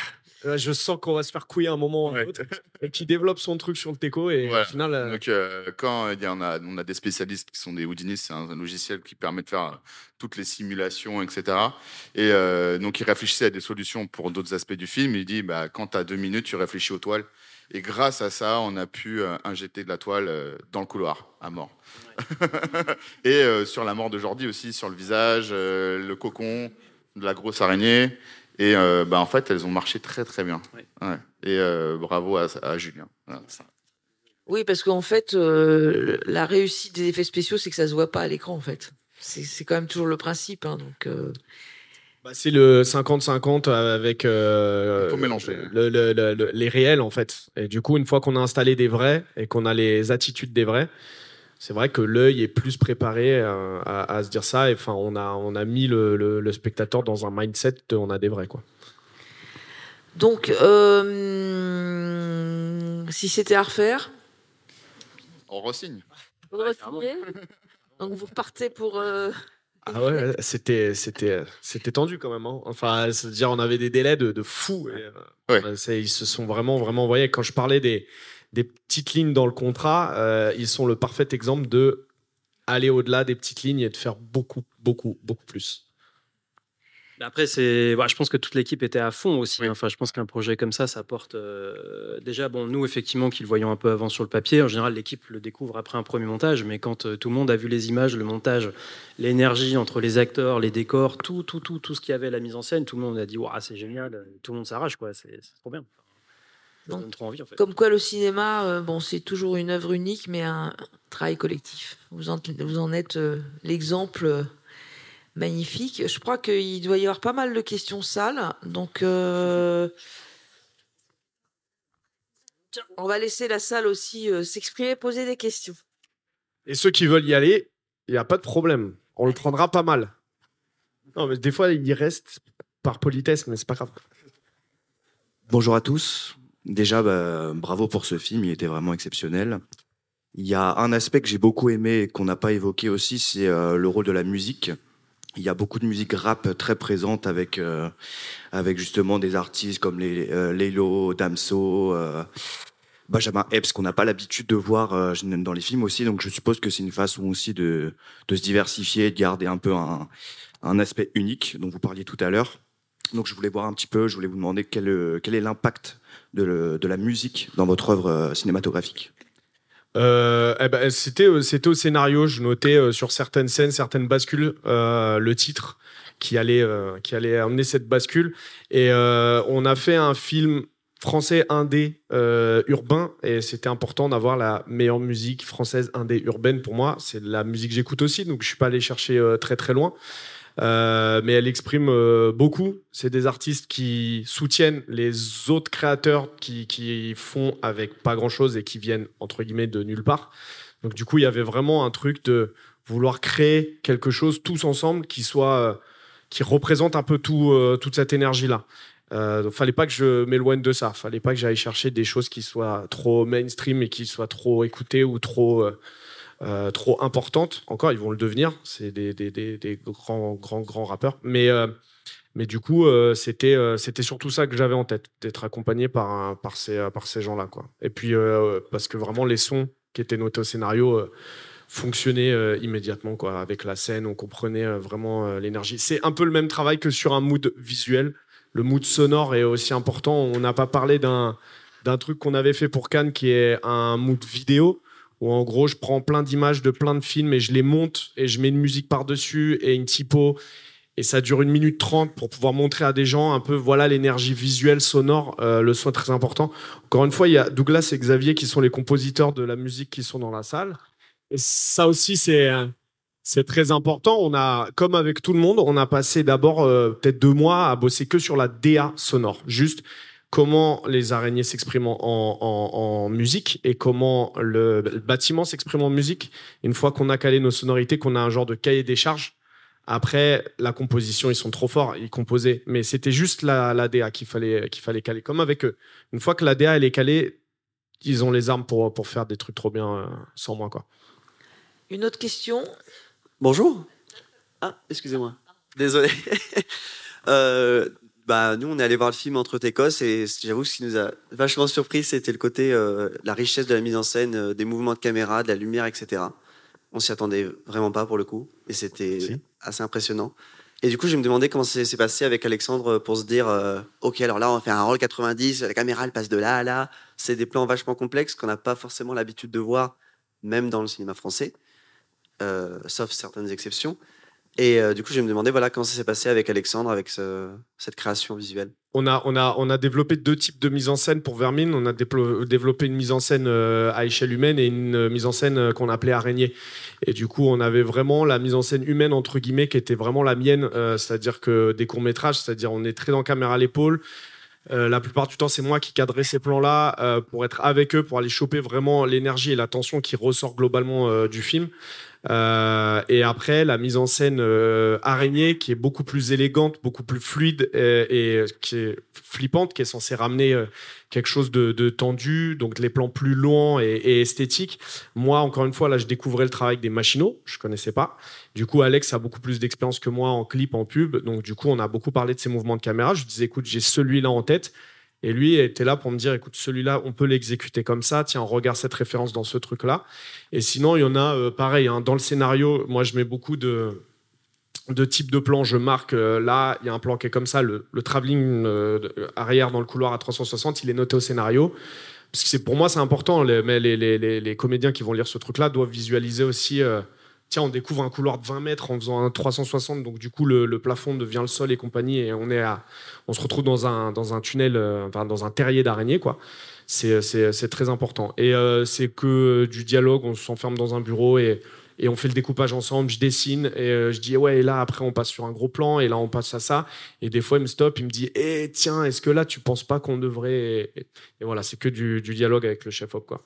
Speaker 3: je sens qu'on va se faire couiller un moment ou un
Speaker 7: Ouais.
Speaker 3: autre. Et qui développe son truc sur le teco. Et
Speaker 7: Voilà.
Speaker 3: au final. euh,
Speaker 7: Donc, euh, quand euh, il y en a, on a des spécialistes qui sont des Houdinistes, c'est un, un logiciel qui permet de faire toutes les simulations, etc. Et euh, donc, il réfléchissait à des solutions pour d'autres aspects du film. Il dit, bah, quand tu as deux minutes, tu réfléchis aux toiles. Et grâce à ça, on a pu euh, injecter de la toile euh, dans le couloir, à mort. Et euh, sur la mort de Jordi aussi, sur le visage, euh, le cocon, de la grosse araignée. Et euh, bah, en fait, elles ont marché très, très bien.
Speaker 6: Ouais.
Speaker 7: Et euh, bravo à, à Julien. Voilà.
Speaker 1: Oui, parce qu'en fait, euh, la réussite des effets spéciaux, c'est que ça se voit pas à l'écran, en fait. C'est c'est quand même toujours le principe. hein, donc, euh,
Speaker 3: Bah, c'est le 50-50 avec euh,
Speaker 7: mélanger.
Speaker 3: le- le- le- le- les réels en fait. Et du coup, une fois qu'on a installé des vrais et qu'on a les attitudes des vrais, c'est vrai que l'œil est plus préparé euh, à, à se dire ça. Et enfin, on a, on a mis le, le- le spectateur dans un mindset de on a des vrais quoi.
Speaker 1: donc euh, si c'était à refaire,
Speaker 7: On ressigne.
Speaker 6: carrément.
Speaker 1: signer. Donc vous repartez pour. euh,
Speaker 3: Ah ouais, c'était, c'était, c'était tendu quand même. hein. Enfin, c'est-à-dire on avait des délais de, de fou. Et,
Speaker 7: Ouais.
Speaker 3: euh, ils se sont vraiment, vraiment envoyés. Quand je parlais des, des petites lignes dans le contrat, euh, ils sont le parfait exemple de aller au-delà des petites lignes et de faire beaucoup, beaucoup, beaucoup plus.
Speaker 6: Après, c'est, ouais, je pense que toute l'équipe était à fond aussi.
Speaker 7: Oui.
Speaker 6: hein. Enfin, je pense qu'un projet comme ça, ça porte euh, déjà. Bon, nous, effectivement, qui le voyons un peu avant sur le papier, en général, l'équipe le découvre après un premier montage. Mais quand euh, tout le monde a vu les images, le montage, l'énergie entre les acteurs, les décors, tout, tout, tout, tout ce qu'il y avait à la mise en scène, tout le monde a dit, waouh, c'est génial. Tout le monde s'arrache, quoi. C'est, c'est trop bien. Ça
Speaker 1: Donc,
Speaker 6: donne trop envie, en fait.
Speaker 1: Comme quoi, le cinéma, euh, bon, c'est toujours une œuvre unique, mais un travail collectif. Vous en, vous en êtes euh, l'exemple euh, magnifique. Je crois qu'il doit y avoir pas mal de questions sales. Donc, euh, on va laisser la salle aussi euh, s'exprimer, poser des questions.
Speaker 3: Et ceux qui veulent y aller, il n'y a pas de problème. On le prendra pas mal. Non, mais des fois, il y reste par politesse, mais c'est pas grave.
Speaker 8: Bonjour à tous. Déjà, bah, bravo pour ce film, il était vraiment exceptionnel. Il y a un aspect que j'ai beaucoup aimé et qu'on n'a pas évoqué aussi, c'est euh, le rôle de la musique. Il y a beaucoup de musique rap très présente avec, euh, avec justement des artistes comme les, euh, Lelo, Damso, Benjamin Epps, qu'on n'a pas l'habitude de voir dans les films aussi. Donc je suppose que c'est une façon aussi de, se diversifier, de garder un peu un, aspect unique dont vous parliez tout à l'heure. Donc je voulais voir un petit peu, je voulais vous demander quel est l'impact de, la musique dans votre œuvre euh, cinématographique.
Speaker 3: Euh, eh ben, c'était, euh, c'était au scénario. Je notais sur certaines scènes, certaines bascules, le titre qui allait, qui allait amener cette bascule. Et on a fait un film français indé urbain et c'était important d'avoir la meilleure musique française indé urbaine pour moi. C'est la musique que j'écoute aussi, donc je suis pas allé chercher très très loin. Euh, mais elle exprime euh, beaucoup. C'est des artistes qui soutiennent les autres créateurs qui, font avec pas grand chose et qui viennent entre guillemets de nulle part. Donc du coup, il y avait vraiment un truc de vouloir créer quelque chose tous ensemble qui soit euh, qui représente un peu tout, toute cette énergie là. Euh, donc fallait pas que je m'éloigne de ça. Fallait pas que j'aille chercher des choses qui soient trop mainstream et qui soient trop écoutées ou trop euh, trop importantes. Encore, ils vont le devenir. C'est des, grands, grands, grands rappeurs. Mais, euh, mais du coup, euh, c'était, c'était surtout ça que j'avais en tête, d'être accompagné par, ces, par ces gens-là. Quoi. Et puis, parce que vraiment, les sons qui étaient notés au scénario fonctionnaient immédiatement. Quoi. Avec la scène, on comprenait vraiment l'énergie. C'est un peu le même travail que sur un mood visuel. Le mood sonore est aussi important. On n'a pas parlé d'un, d'un truc qu'on avait fait pour Cannes qui est un mood vidéo où en gros, je prends plein d'images de plein de films et je les monte et je mets une musique par-dessus et une typo. Et ça dure une minute trente pour pouvoir montrer à des gens un peu, voilà, l'énergie visuelle, sonore, euh, le son est très important. Encore une fois, il y a Douglas et Xavier qui sont les compositeurs de la musique qui sont dans la salle. Et ça aussi, c'est euh, c'est très important. On a, comme avec tout le monde, on a passé d'abord euh, peut-être deux mois à bosser que sur la DA sonore, juste comment les araignées s'expriment en, en- en musique et comment le, le bâtiment s'exprime en musique. Une fois qu'on a calé nos sonorités, qu'on a un genre de cahier des charges. Après, la composition, ils sont trop forts, ils composaient. Mais c'était juste la, la DA qu'il fallait, qu'il fallait caler. Comme avec eux. Une fois que la DA, elle est calée, ils ont les armes pour, pour faire des trucs trop bien euh, sans moi, quoi.
Speaker 1: Une autre question?
Speaker 9: Bonjour. Ah, excusez-moi. Désolé. Euh, bah, nous, on est allé voir le film Entre Técos et j'avoue que ce qui nous a vachement surpris, c'était le côté, euh, la richesse de la mise en scène, euh, des mouvements de caméra, de la lumière, etc. On s'y attendait vraiment pas pour le coup et c'était assez impressionnant. Et du coup, je me demandais comment ça s'est passé avec Alexandre pour se dire, euh, ok, alors là, on va faire un rôle 90, la caméra, elle passe de là à là. C'est des plans vachement complexes qu'on n'a pas forcément l'habitude de voir, même dans le cinéma français, sauf certaines exceptions. Et euh, du coup, je me demandais voilà, comment ça s'est passé avec Alexandre, avec ce- cette création visuelle?
Speaker 3: On a, on, a, on a développé deux types de mise en scène pour Vermine. On a développé une mise en scène euh, à échelle humaine et une euh, mise en scène qu'on appelait araignée. Et du coup, on avait vraiment la mise en scène humaine, entre guillemets, qui était vraiment la mienne. c'est-à-dire que des courts-métrages, c'est-à-dire on est très dans caméra à l'épaule. La plupart du temps, c'est moi qui cadrais ces plans-là pour être avec eux, pour aller choper vraiment l'énergie et la tension qui ressort globalement du film. Euh, et après, la mise en scène euh, araignée qui est beaucoup plus élégante, beaucoup plus fluide et, et qui est flippante, qui est censée ramener euh, quelque chose de, tendu, donc les plans plus longs et, esthétiques. Moi, encore une fois, là, je découvrais le travail des machinaux, je connaissais pas. Du coup, Alex a beaucoup plus d'expérience que moi en clip, en pub. Donc, du coup, on a beaucoup parlé de ses mouvements de caméra. Je disais, écoute, j'ai celui-là en tête. Et lui était là pour me dire, écoute, celui-là, on peut l'exécuter comme ça. Tiens, regarde cette référence dans ce truc-là. Et sinon, il y en a, euh, pareil, hein, dans le scénario, moi, je mets beaucoup de, types de plans. Je marque, euh, là, il y a un plan qui est comme ça, le, le travelling euh, arrière dans le couloir à 360, il est noté au scénario. Parce que pour moi, c'est important. Mais les comédiens qui vont lire ce truc-là doivent visualiser aussi. Tiens, on découvre un couloir de 20 mètres en faisant un 360, donc du coup, le, plafond devient le sol et compagnie, et on, est à, on se retrouve dans un, dans un tunnel, euh, enfin, dans un terrier d'araignée, quoi. C'est, très important. Et euh, c'est que du dialogue, on s'enferme dans un bureau et, et on fait le découpage ensemble, je dessine, et euh, je dis, ouais, et là, après, on passe sur un gros plan, et là, on passe à ça. Et des fois, il me stoppe, il me dit, eh, tiens, est-ce que là, tu penses pas qu'on devrait. Et, voilà, c'est que du, du dialogue avec le chef-op, quoi.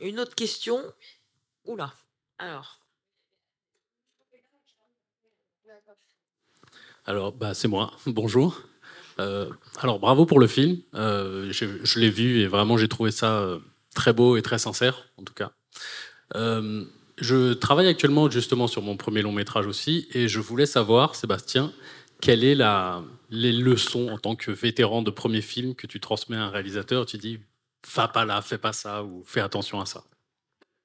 Speaker 1: Une autre question? Oula. Alors.
Speaker 10: Alors, bah, c'est moi. Bonjour. Euh, alors, bravo pour le film. Euh, je l'ai vu et vraiment, j'ai trouvé ça euh, très beau et très sincère, en tout cas. Je travaille actuellement justement sur mon premier long métrage aussi et je voulais savoir, Sébastien, quelle est la, les leçons en tant que vétéran de premier film que tu transmets à un réalisateur? Tu dis, va pas là, fais pas ça ou fais attention à ça.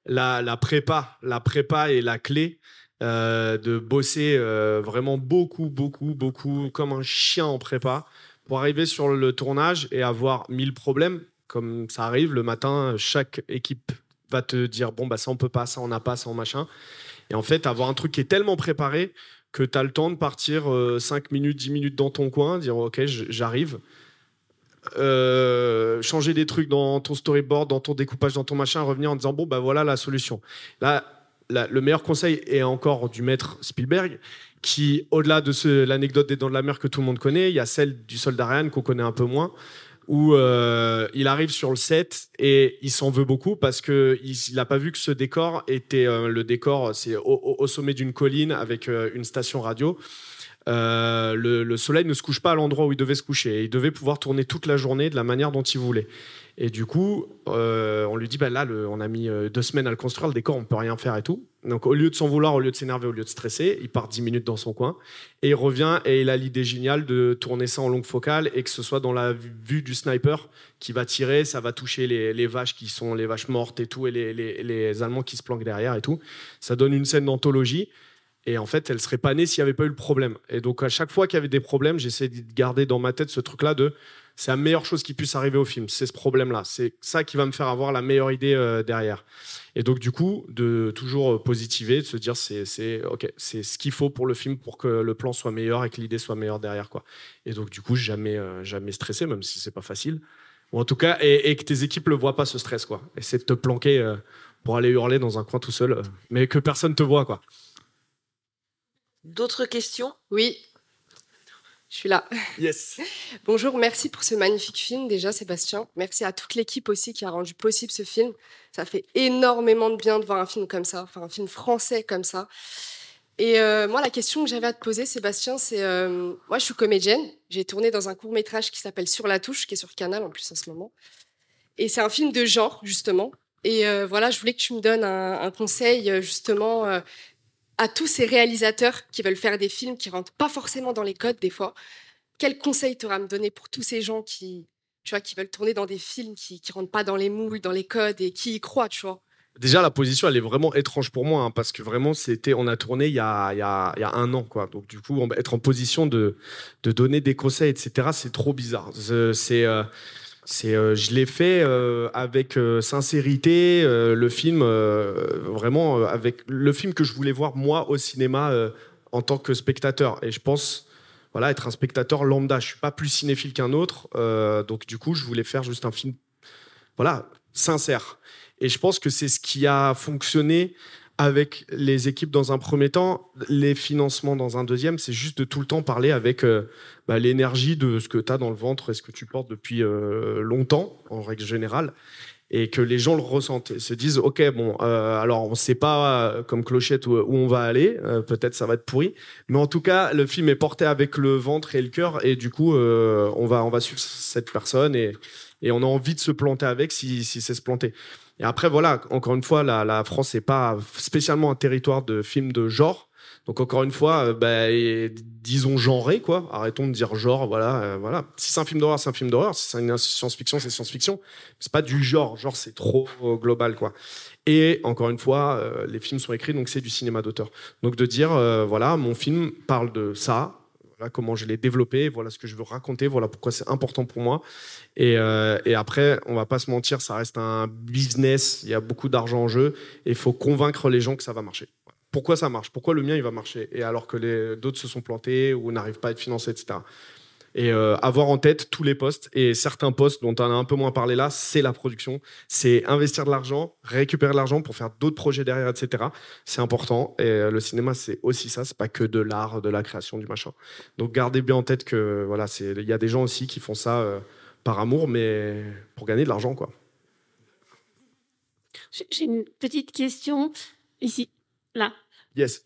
Speaker 3: la prépa, la prépa est la clé euh, de bosser euh, vraiment beaucoup, beaucoup, beaucoup comme un chien en prépa pour arriver sur le tournage et avoir mille problèmes. Comme ça arrive le matin, chaque équipe va te dire bon bah ça on peut pas, ça on n'a pas, ça on machin. Et en fait avoir un truc qui est tellement préparé que tu as le temps de partir 5 minutes, 10 minutes dans ton coin, dire ok j'arrive. Euh, changer des trucs dans ton storyboard, dans ton découpage, dans ton machin, revenir en disant bon bah voilà la solution. Là, le meilleur conseil est encore du maître Spielberg, qui au-delà de l'anecdote des dents de la mer que tout le monde connaît, il y a celle du soldat Ryan qu'on connaît un peu moins, où euh, il arrive sur le set et il s'en veut beaucoup parce que il n'a pas vu que ce décor était euh, le décor, c'est au sommet d'une colline avec euh, une station radio. Euh, le, le soleil ne se couche pas à l'endroit où il devait se coucher. Il devait pouvoir tourner toute la journée de la manière dont il voulait. Et du coup, euh, on lui dit bah là, on a mis euh, deux semaines à le construire, le décor, on peut rien faire et tout. Donc au lieu de s'en vouloir, au lieu de s'énerver, au lieu de stresser, il part 10 minutes dans son coin et il revient et il a l'idée géniale de tourner ça en longue focale et que ce soit dans la vue du sniper qui va tirer, ça va toucher les, vaches qui sont les vaches mortes et tout et les, les- les Allemands qui se planquent derrière et tout. Ça donne une scène d'anthologie. Et en fait, elle serait pas née s'il n'y avait pas eu le problème. Et donc, à chaque fois qu'il y avait des problèmes, j'essayais de garder dans ma tête ce truc-là de C'est la meilleure chose qui puisse arriver au film, c'est ce problème-là. C'est ça qui va me faire avoir la meilleure idée euh, derrière. Et donc, du coup, de toujours positiver, de se dire, c'est, c'est, ce qu'il faut pour le film pour que le plan soit meilleur et que l'idée soit meilleure derrière, quoi. Et donc, du coup, jamais, euh, jamais stressé, même si c'est pas facile. Ou en tout cas, et, que tes équipes le voient pas ce stress, quoi. Essaie de te planquer euh, pour aller hurler dans un coin tout seul, euh, mais que personne te voit, quoi.
Speaker 1: D'autres questions?
Speaker 11: Oui. Je suis là.
Speaker 3: Yes.
Speaker 11: Bonjour, merci pour ce magnifique film déjà Sébastien. Merci à toute l'équipe aussi qui a rendu possible ce film. Ça fait énormément de bien de voir un film comme ça, enfin un film français comme ça. Et euh, moi, la question que j'avais à te poser, Sébastien, c'est euh, moi, je suis comédienne. J'ai tourné dans un court métrage qui s'appelle Sur la touche, qui est sur Canal en plus en ce moment. Et c'est un film de genre justement. Et euh, voilà, je voulais que tu me donnes un, un conseil justement euh, à tous ces réalisateurs qui veulent faire des films qui rentrent pas forcément dans les codes des fois. Quel conseil tu auras à me donner pour tous ces gens qui, tu vois, qui veulent tourner dans des films qui, qui rentrent pas dans les moules, dans les codes et qui y croient, tu vois?
Speaker 3: Déjà, la position, elle est vraiment étrange pour moi, hein, parce que vraiment, c'était, on a tourné il y a, un an, quoi. Donc, du coup, être en position de, donner des conseils, etc., c'est trop bizarre. C'est, euh, euh, je l'ai fait euh, avec euh, sincérité. le film, vraiment, avec le film que je voulais voir moi au cinéma en tant que spectateur. Et je pense, voilà, être un spectateur lambda. Je suis pas plus cinéphile qu'un autre. donc, du coup, je voulais faire juste un film, voilà, sincère. Et je pense que c'est ce qui a fonctionné avec les équipes dans un premier temps, les financements dans un deuxième, c'est juste de tout le temps parler avec euh, bah, l'énergie de ce que tu as dans le ventre et ce que tu portes depuis euh, longtemps, en règle générale, et que les gens le ressentent et se disent, OK, bon, euh, alors on ne sait pas comme clochette où, où on va aller, peut-être ça va être pourri, mais en tout cas, le film est porté avec le ventre et le cœur, et du coup, on, va, on va suivre cette personne et, et on a envie de se planter avec si, si c'est se planter. Et après, voilà, encore une fois, la, France n'est pas spécialement un territoire de films de genre. Donc, encore une fois, euh, bah, disons genré, quoi. Arrêtons de dire genre, voilà. euh, voilà. Si c'est un film d'horreur, c'est un film d'horreur. Si c'est une science-fiction, c'est science-fiction. C'est pas du genre. Genre, c'est trop global, quoi. Et encore une fois, euh, les films sont écrits, donc c'est du cinéma d'auteur. Donc, de dire, voilà, mon film parle de ça. Voilà comment je l'ai développé, voilà ce que je veux raconter, voilà pourquoi c'est important pour moi. Et, euh, et après, on va pas se mentir, ça reste un business, il y a beaucoup d'argent en jeu, et il faut convaincre les gens que ça va marcher. Pourquoi ça marche? Pourquoi le mien, il va marcher? Et alors que les d'autres se sont plantés ou n'arrivent pas à être financés, etc. Et euh, avoir en tête tous les postes, et certains postes dont on a un peu moins parlé là, c'est la production, c'est investir de l'argent, récupérer de l'argent pour faire d'autres projets derrière, etc. C'est important, et euh, le cinéma, c'est aussi ça, c'est pas que de l'art, de la création, du machin. Donc gardez bien en tête que voilà, il y a des gens aussi qui font ça euh, par amour, mais pour gagner de l'argent, quoi.
Speaker 12: J'ai une petite question ici, là.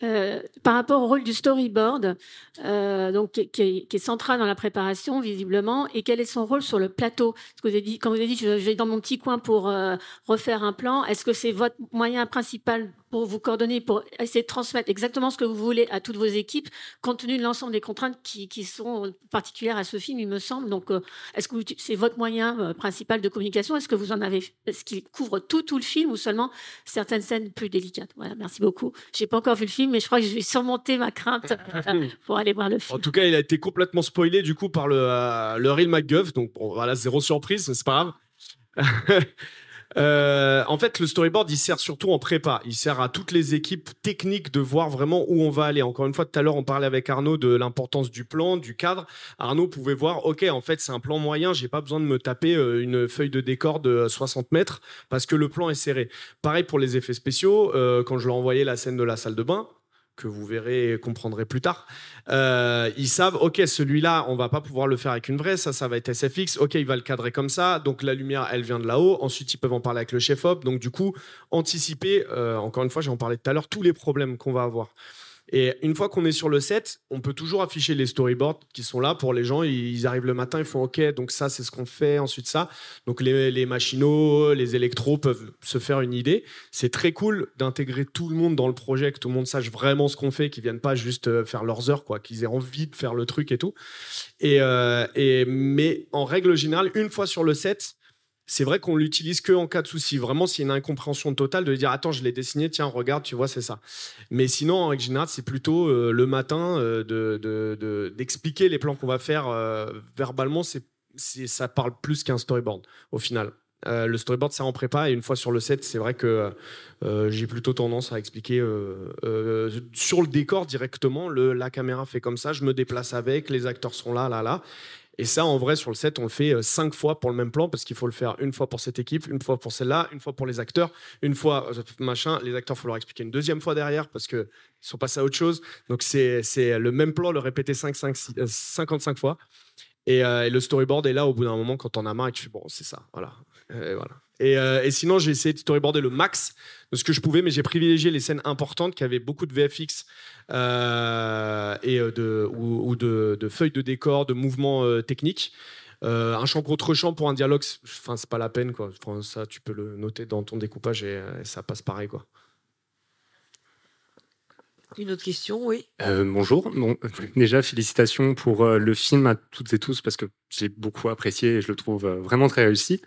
Speaker 12: Euh, par rapport au rôle du storyboard, euh, donc qui, est, central dans la préparation visiblement, et quel est son rôle sur le plateau? Quand vous avez dit, je je vais dans mon petit coin pour euh, refaire un plan. Est-ce que c'est votre moyen principal pour vous coordonner, pour essayer de transmettre exactement ce que vous voulez à toutes vos équipes, compte tenu de l'ensemble des contraintes qui, qui sont particulières à ce film, il me semble? Donc, est-ce que c'est votre moyen principal de communication? Est-ce que vous en avez Est-ce qu'il couvre tout tout le film ou seulement certaines scènes plus délicates? Voilà, merci beaucoup. J'ai pas encore vu le film, mais je crois que je vais surmonter ma crainte euh, pour aller voir le film.
Speaker 3: En tout cas, il a été complètement spoilé du coup par le, euh, le Real McGuff, donc bon, voilà, zéro surprise, mais c'est pas grave. Euh, en fait, le storyboard, il sert surtout en prépa. Il sert à toutes les équipes techniques de voir vraiment où on va aller. Encore une fois, tout à l'heure, on parlait avec Arnaud de l'importance du plan, du cadre. Arnaud pouvait voir, ok, en fait, c'est un plan moyen. J'ai pas besoin de me taper euh, une feuille de décor de 60 mètres parce que le plan est serré. Pareil pour les effets spéciaux. euh, quand je leur envoyais la scène de la salle de bain, que vous verrez et comprendrez plus tard. Euh, ils savent, ok, celui-là, on va pas pouvoir le faire avec une vraie, ça, ça va être SFX. Ok, il va le cadrer comme ça. Donc la lumière, elle vient de là-haut. Ensuite, ils peuvent en parler avec le chef op. Donc du coup, anticiper. euh, encore une fois, j'en parlais tout à l'heure, tous les problèmes qu'on va avoir. Et une fois qu'on est sur le set, on peut toujours afficher les storyboards qui sont là pour les gens. Ils arrivent le matin, ils font OK, donc ça, c'est ce qu'on fait. Ensuite, ça. Donc les, machinaux, les électros peuvent se faire une idée. C'est très cool d'intégrer tout le monde dans le projet, que tout le monde sache vraiment ce qu'on fait, qu'ils viennent pas juste euh, faire leurs heures, quoi, qu'ils aient envie de faire le truc et tout. Et, euh, et, mais en règle générale, une fois sur le set, c'est vrai qu'on l'utilise que en cas de souci. Vraiment, s'il y a une incompréhension totale, de dire attends, je l'ai dessiné, tiens, regarde, tu vois, c'est ça. Mais sinon, en règle générale, c'est plutôt euh, le matin euh, de- de- de- d'expliquer les plans qu'on va faire euh, verbalement. C'est ça parle plus qu'un storyboard au final. Le storyboard, c'est en prépa et une fois sur le set, c'est vrai que j'ai plutôt tendance à expliquer sur le décor directement. Le, la caméra fait comme ça, je me déplace avec, les acteurs sont là, là, là. Et ça, en vrai, sur le set, on le fait euh, cinq fois pour le même plan parce qu'il faut le faire une fois pour cette équipe, une fois pour celle-là, une fois pour les acteurs, une fois euh, machin. Les acteurs, il faut leur expliquer une deuxième fois derrière parce qu'ils sont passés à autre chose. Donc, c'est le même plan, le répéter 5, 5, 6, euh, 55 fois. Et, euh, et le storyboard est là au bout d'un moment quand on a marre et tu fais bon, c'est ça, voilà. Et, voilà. Et, euh, et sinon, j'ai essayé de storyboarder le max de ce que je pouvais, mais j'ai privilégié les scènes importantes qui avaient beaucoup de VFX euh, et euh, de, ou, ou de, de feuilles de décor, de mouvements euh, techniques. Euh, un champ contre champ pour un dialogue, enfin c'est pas la peine quoi. Enfin, ça tu peux le noter dans ton découpage et, ça passe pareil quoi.
Speaker 1: Une autre question, oui.
Speaker 13: Euh, bonjour. Bon, déjà, félicitations pour euh, le film à toutes et tous parce que j'ai beaucoup apprécié et je le trouve euh, vraiment très réussi.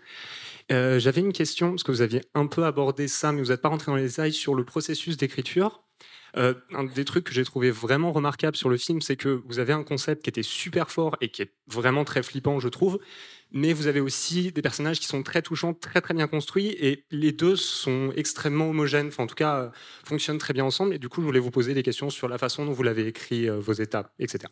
Speaker 13: Euh, J'avais une question parce que vous aviez un peu abordé ça, mais vous n'êtes pas rentré dans les détails sur le processus d'écriture. Euh, un des trucs que j'ai trouvé vraiment remarquable sur le film, c'est que vous avez un concept qui était super fort et qui est vraiment très flippant, je trouve. Mais vous avez aussi des personnages qui sont très touchants, très très bien construits, et les deux sont extrêmement homogènes. Enfin, en tout cas, euh, fonctionnent très bien ensemble. Et du coup, je voulais vous poser des questions sur la façon dont vous l'avez écrit, euh, vos étapes, etc.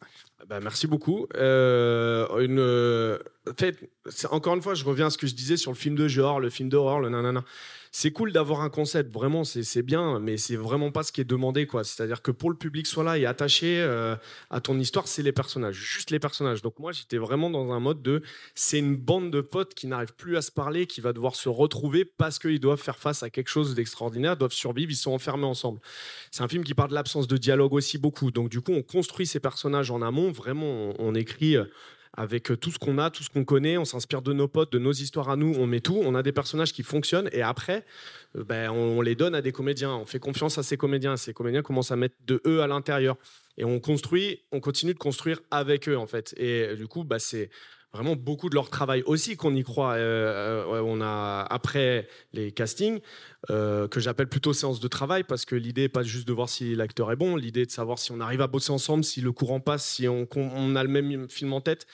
Speaker 3: Bah, merci beaucoup. Euh, une, fait, encore une fois, je reviens à ce que je disais sur le film de genre, le film d'horreur, le nanana. C'est cool d'avoir un concept, vraiment, c'est bien, mais c'est vraiment pas ce qui est demandé, quoi. C'est-à-dire que pour le public soit là et attaché euh, à ton histoire, c'est les personnages, juste les personnages. Donc moi, j'étais vraiment dans un mode de, c'est une bande de potes qui n'arrivent plus à se parler, qui va devoir se retrouver parce qu'ils doivent faire face à quelque chose d'extraordinaire, doivent survivre, ils sont enfermés ensemble. C'est un film qui parle de l'absence de dialogue aussi beaucoup. Donc du coup, on construit ces personnages en amont. Vraiment, on, on écrit euh, avec euh, tout ce qu'on a, tout ce qu'on connaît. On s'inspire de nos potes, de nos histoires à nous. On met tout. On a des personnages qui fonctionnent. Et après, euh, ben, on, les donne à des comédiens. On fait confiance à ces comédiens. Ces comédiens commencent à mettre de eux à l'intérieur. Et on construit, on continue de construire avec eux en fait. Et euh, du coup, bah, c'est vraiment beaucoup de leur travail aussi qu'on y croit. Euh, euh, on a après les castings euh, que j'appelle plutôt séance de travail parce que l'idée n'est pas juste de voir si l'acteur est bon, l'idée est de savoir si on arrive à bosser ensemble, si le courant passe, si on, on a le même film en tête.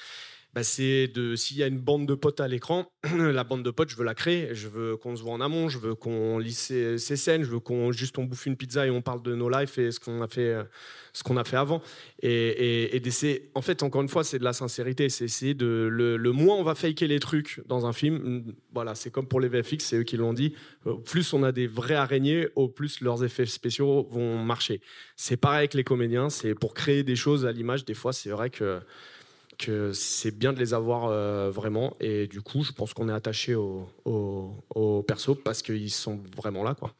Speaker 3: Bah, c'est de s'il y a une bande de potes à l'écran, la bande de potes, je veux la créer, je veux qu'on se voit en amont, je veux qu'on lise ces scènes, je veux qu'on juste on bouffe une pizza et on parle de nos lives et ce qu'on a fait, euh, ce qu'on a fait avant. Et, en fait, encore une fois, c'est de la sincérité, c'est essayer de le, moins on va faker les trucs dans un film. mm, Voilà, c'est comme pour les VFX, c'est eux qui l'ont dit. Au plus on a des vraies araignées, au plus leurs effets spéciaux vont marcher. C'est pareil avec les comédiens, c'est pour créer des choses à l'image. Des fois, c'est vrai que que c'est bien de les avoir euh, vraiment. Et du coup, je pense qu'on est attaché au, au, au perso parce qu'ils sont vraiment là. Quoi.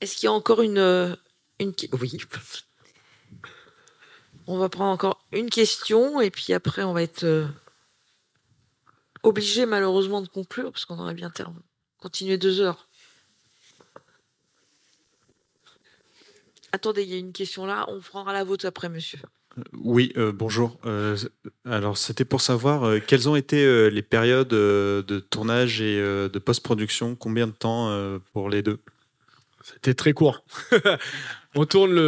Speaker 1: Est-ce qu'il y a encore une, euh, une... Oui. On va prendre encore une question et puis après on va être euh, obligé malheureusement de conclure parce qu'on aurait bien ter- continué deux heures. Attendez, il y a une question là, on prendra la vôtre après, monsieur.
Speaker 14: Oui, euh, bonjour. Euh, alors, c'était pour savoir euh, quelles ont été les périodes de tournage et de post-production, combien de temps pour les deux?
Speaker 3: C'était très court. On tourne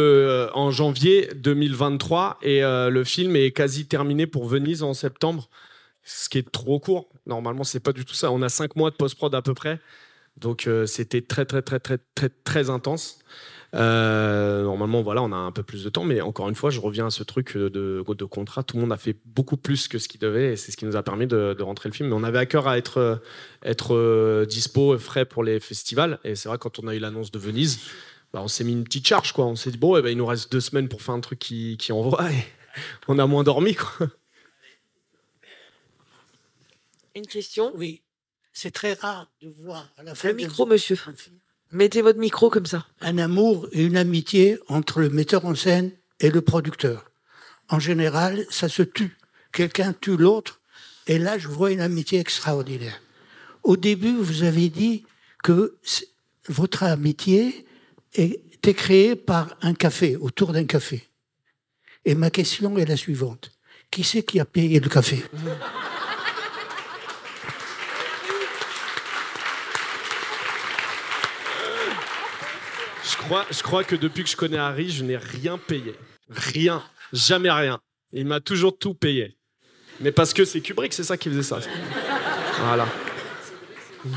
Speaker 3: en janvier 2023 et le film est quasi terminé pour Venise en septembre, ce qui est trop court. Normalement, c'est pas du tout ça. On a cinq mois de post-prod à peu près. Donc, c'était très, très, très, très, très, très intense. Euh, normalement, voilà, on a un peu plus de temps, mais encore une fois, je reviens à ce truc de, de contrat. Tout le monde a fait beaucoup plus que ce qu'il devait, et c'est ce qui nous a permis de, de rentrer le film. Mais on avait à cœur à être, être euh, dispo, frais pour les festivals. Et c'est vrai, quand on a eu l'annonce de Venise, bah, on s'est mis une petite charge, quoi. On s'est dit, bon, eh ben, il nous reste deux semaines pour faire un truc qui, qui envoie, et on a moins dormi, quoi.
Speaker 1: Une question?
Speaker 15: Oui. C'est très rare de voir à la fin
Speaker 1: Le
Speaker 15: de-
Speaker 1: micro, monsieur. Mettez votre micro comme ça.
Speaker 15: un amour et une amitié entre le metteur en scène et le producteur. En général, ça se tue. Quelqu'un tue l'autre, et là, je vois une amitié extraordinaire. Au début, vous avez dit que votre amitié était créée par un café, autour d'un café. Et ma question est la suivante. Qui c'est qui a payé le café?
Speaker 3: Je crois que depuis que je connais Harry, je n'ai rien payé. Rien. Jamais rien. Il m'a toujours tout payé. Mais parce que c'est Kubrick, c'est ça qui faisait ça. Voilà.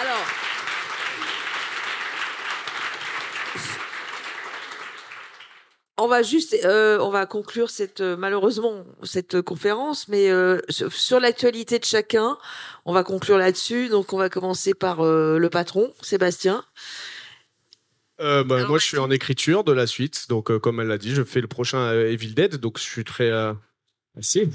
Speaker 1: Alors. On va juste, euh, on va conclure cette euh, malheureusement cette conférence, mais euh, sur, l'actualité de chacun, on va conclure là-dessus. Donc, on va commencer par euh, le patron, Sébastien.
Speaker 3: Euh, bah, moi, je suis en écriture de la suite. Donc, euh, comme elle l'a dit, je fais le prochain Evil Dead. Donc, je suis très. Euh... ah, si.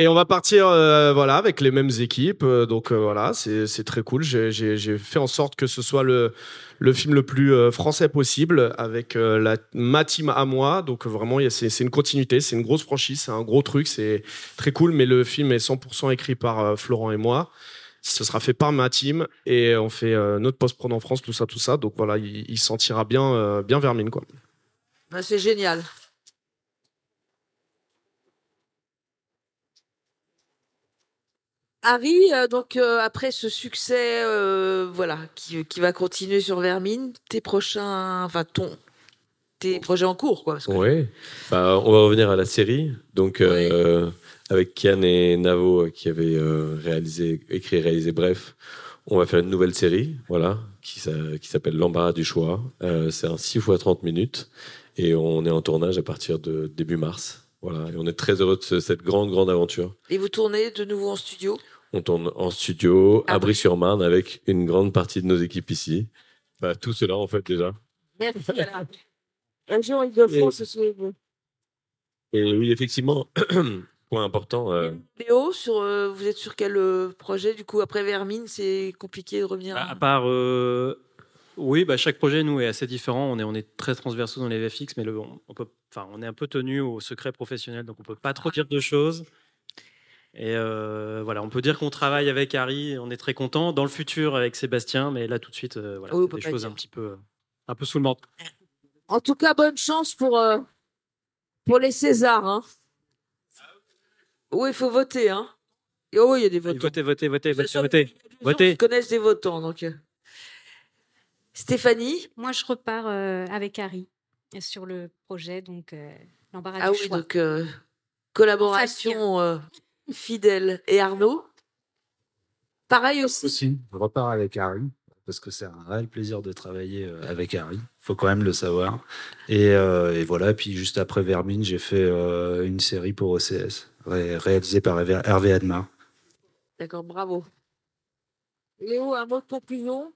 Speaker 3: Et on va partir euh, voilà, avec les mêmes équipes. euh, donc, euh, voilà, c'est très cool. J'ai- fait en sorte que ce soit le, le film le plus français possible avec la, ma team à moi. Donc, vraiment, c'est une continuité. C'est une grosse franchise. C'est un gros truc. C'est très cool. Mais le film est 100% écrit par Florent et moi. Ce sera fait par ma team et on fait notre post-prod en France, tout ça, tout ça. Donc voilà, il, il sentira bien, euh, bien Vermine, quoi.
Speaker 1: Ah, c'est génial. Harry, euh, donc euh, après ce succès, euh, voilà, qui, qui va continuer sur Vermine, tes prochains, enfin ton, tes projets en cours, quoi. parce que-
Speaker 2: Oui. Bah, on va revenir à la série. Donc, euh, avec Kian et Navo qui avaient réalisé, écrit et réalisé Bref, on va faire une nouvelle série, voilà, qui, s'a- qui s'appelle L'embarras du choix. C'est un 6 fois 30 minutes et on est en tournage à partir de début mars. Voilà, et on est très heureux de ce- cette grande, grande aventure.
Speaker 1: Et vous tournez de nouveau en studio?
Speaker 2: On tourne en studio à Brie-sur-Marne avec une grande partie de nos équipes ici. Bah, tout cela, en fait, déjà.
Speaker 1: Merci. Alain. Région Île-de-France, souvenez-vous.
Speaker 2: Et oui, effectivement, point important. euh,
Speaker 1: Léo, sur, euh, vous êtes sur quel euh, projet du coup après Vermine C'est compliqué de revenir.
Speaker 6: À part, euh, oui, bah, chaque projet nous est assez différent. On est, on est très transversaux dans les VFX, mais le, on, on peut, enfin, on est un peu tenu au secret professionnel, donc on peut pas trop dire de choses. Et euh, voilà, on peut dire qu'on travaille avec Harry, on est très content. Dans le futur avec Sébastien, mais là tout de suite, euh, voilà,
Speaker 1: Oui,
Speaker 6: des choses
Speaker 1: dire.
Speaker 6: un petit peu, un peu sous le menton.
Speaker 1: En tout cas, bonne chance pour, euh, pour les Césars. Hein. Oui, il faut voter. Hein. Et oh, oui, il y a des votants.
Speaker 6: Votez, votez, votez, votez, votez, votez.
Speaker 1: qui connaissent des votants. Donc. euh. Stéphanie?
Speaker 5: Moi, je repars euh, avec Harry sur le projet, donc euh, l'embarras
Speaker 1: Ah
Speaker 5: du
Speaker 1: oui,
Speaker 5: choix.
Speaker 1: donc euh, collaboration euh, fidèle. Et Arnaud Pareil aussi.
Speaker 4: Aussi, je repars avec Harry, parce que c'est un réel plaisir de travailler euh, avec Harry, faut quand même le savoir. Et, euh, et voilà, puis juste après Vermine, j'ai fait euh, une série pour OCS, ré- réalisée par Hervé Admar.
Speaker 1: D'accord, bravo. Léo, un mot de conclusion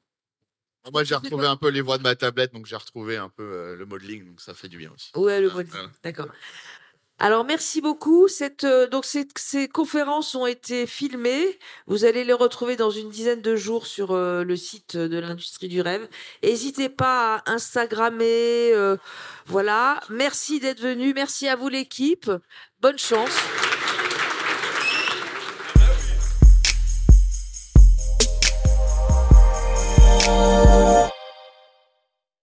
Speaker 7: Moi, j'ai retrouvé un peu les voix de ma tablette, donc j'ai retrouvé un peu euh, le modeling, donc ça fait du bien aussi.
Speaker 1: Ouais, le
Speaker 7: Voilà.
Speaker 1: modeling. D'accord. Alors, merci beaucoup. Cette, euh, donc, ces, ces conférences ont été filmées. Vous allez les retrouver dans une dizaine de jours sur euh, le site de l'industrie du rêve. N'hésitez pas à Instagrammer. euh, voilà. Merci d'être venu. Merci à vous, l'équipe. Bonne chance.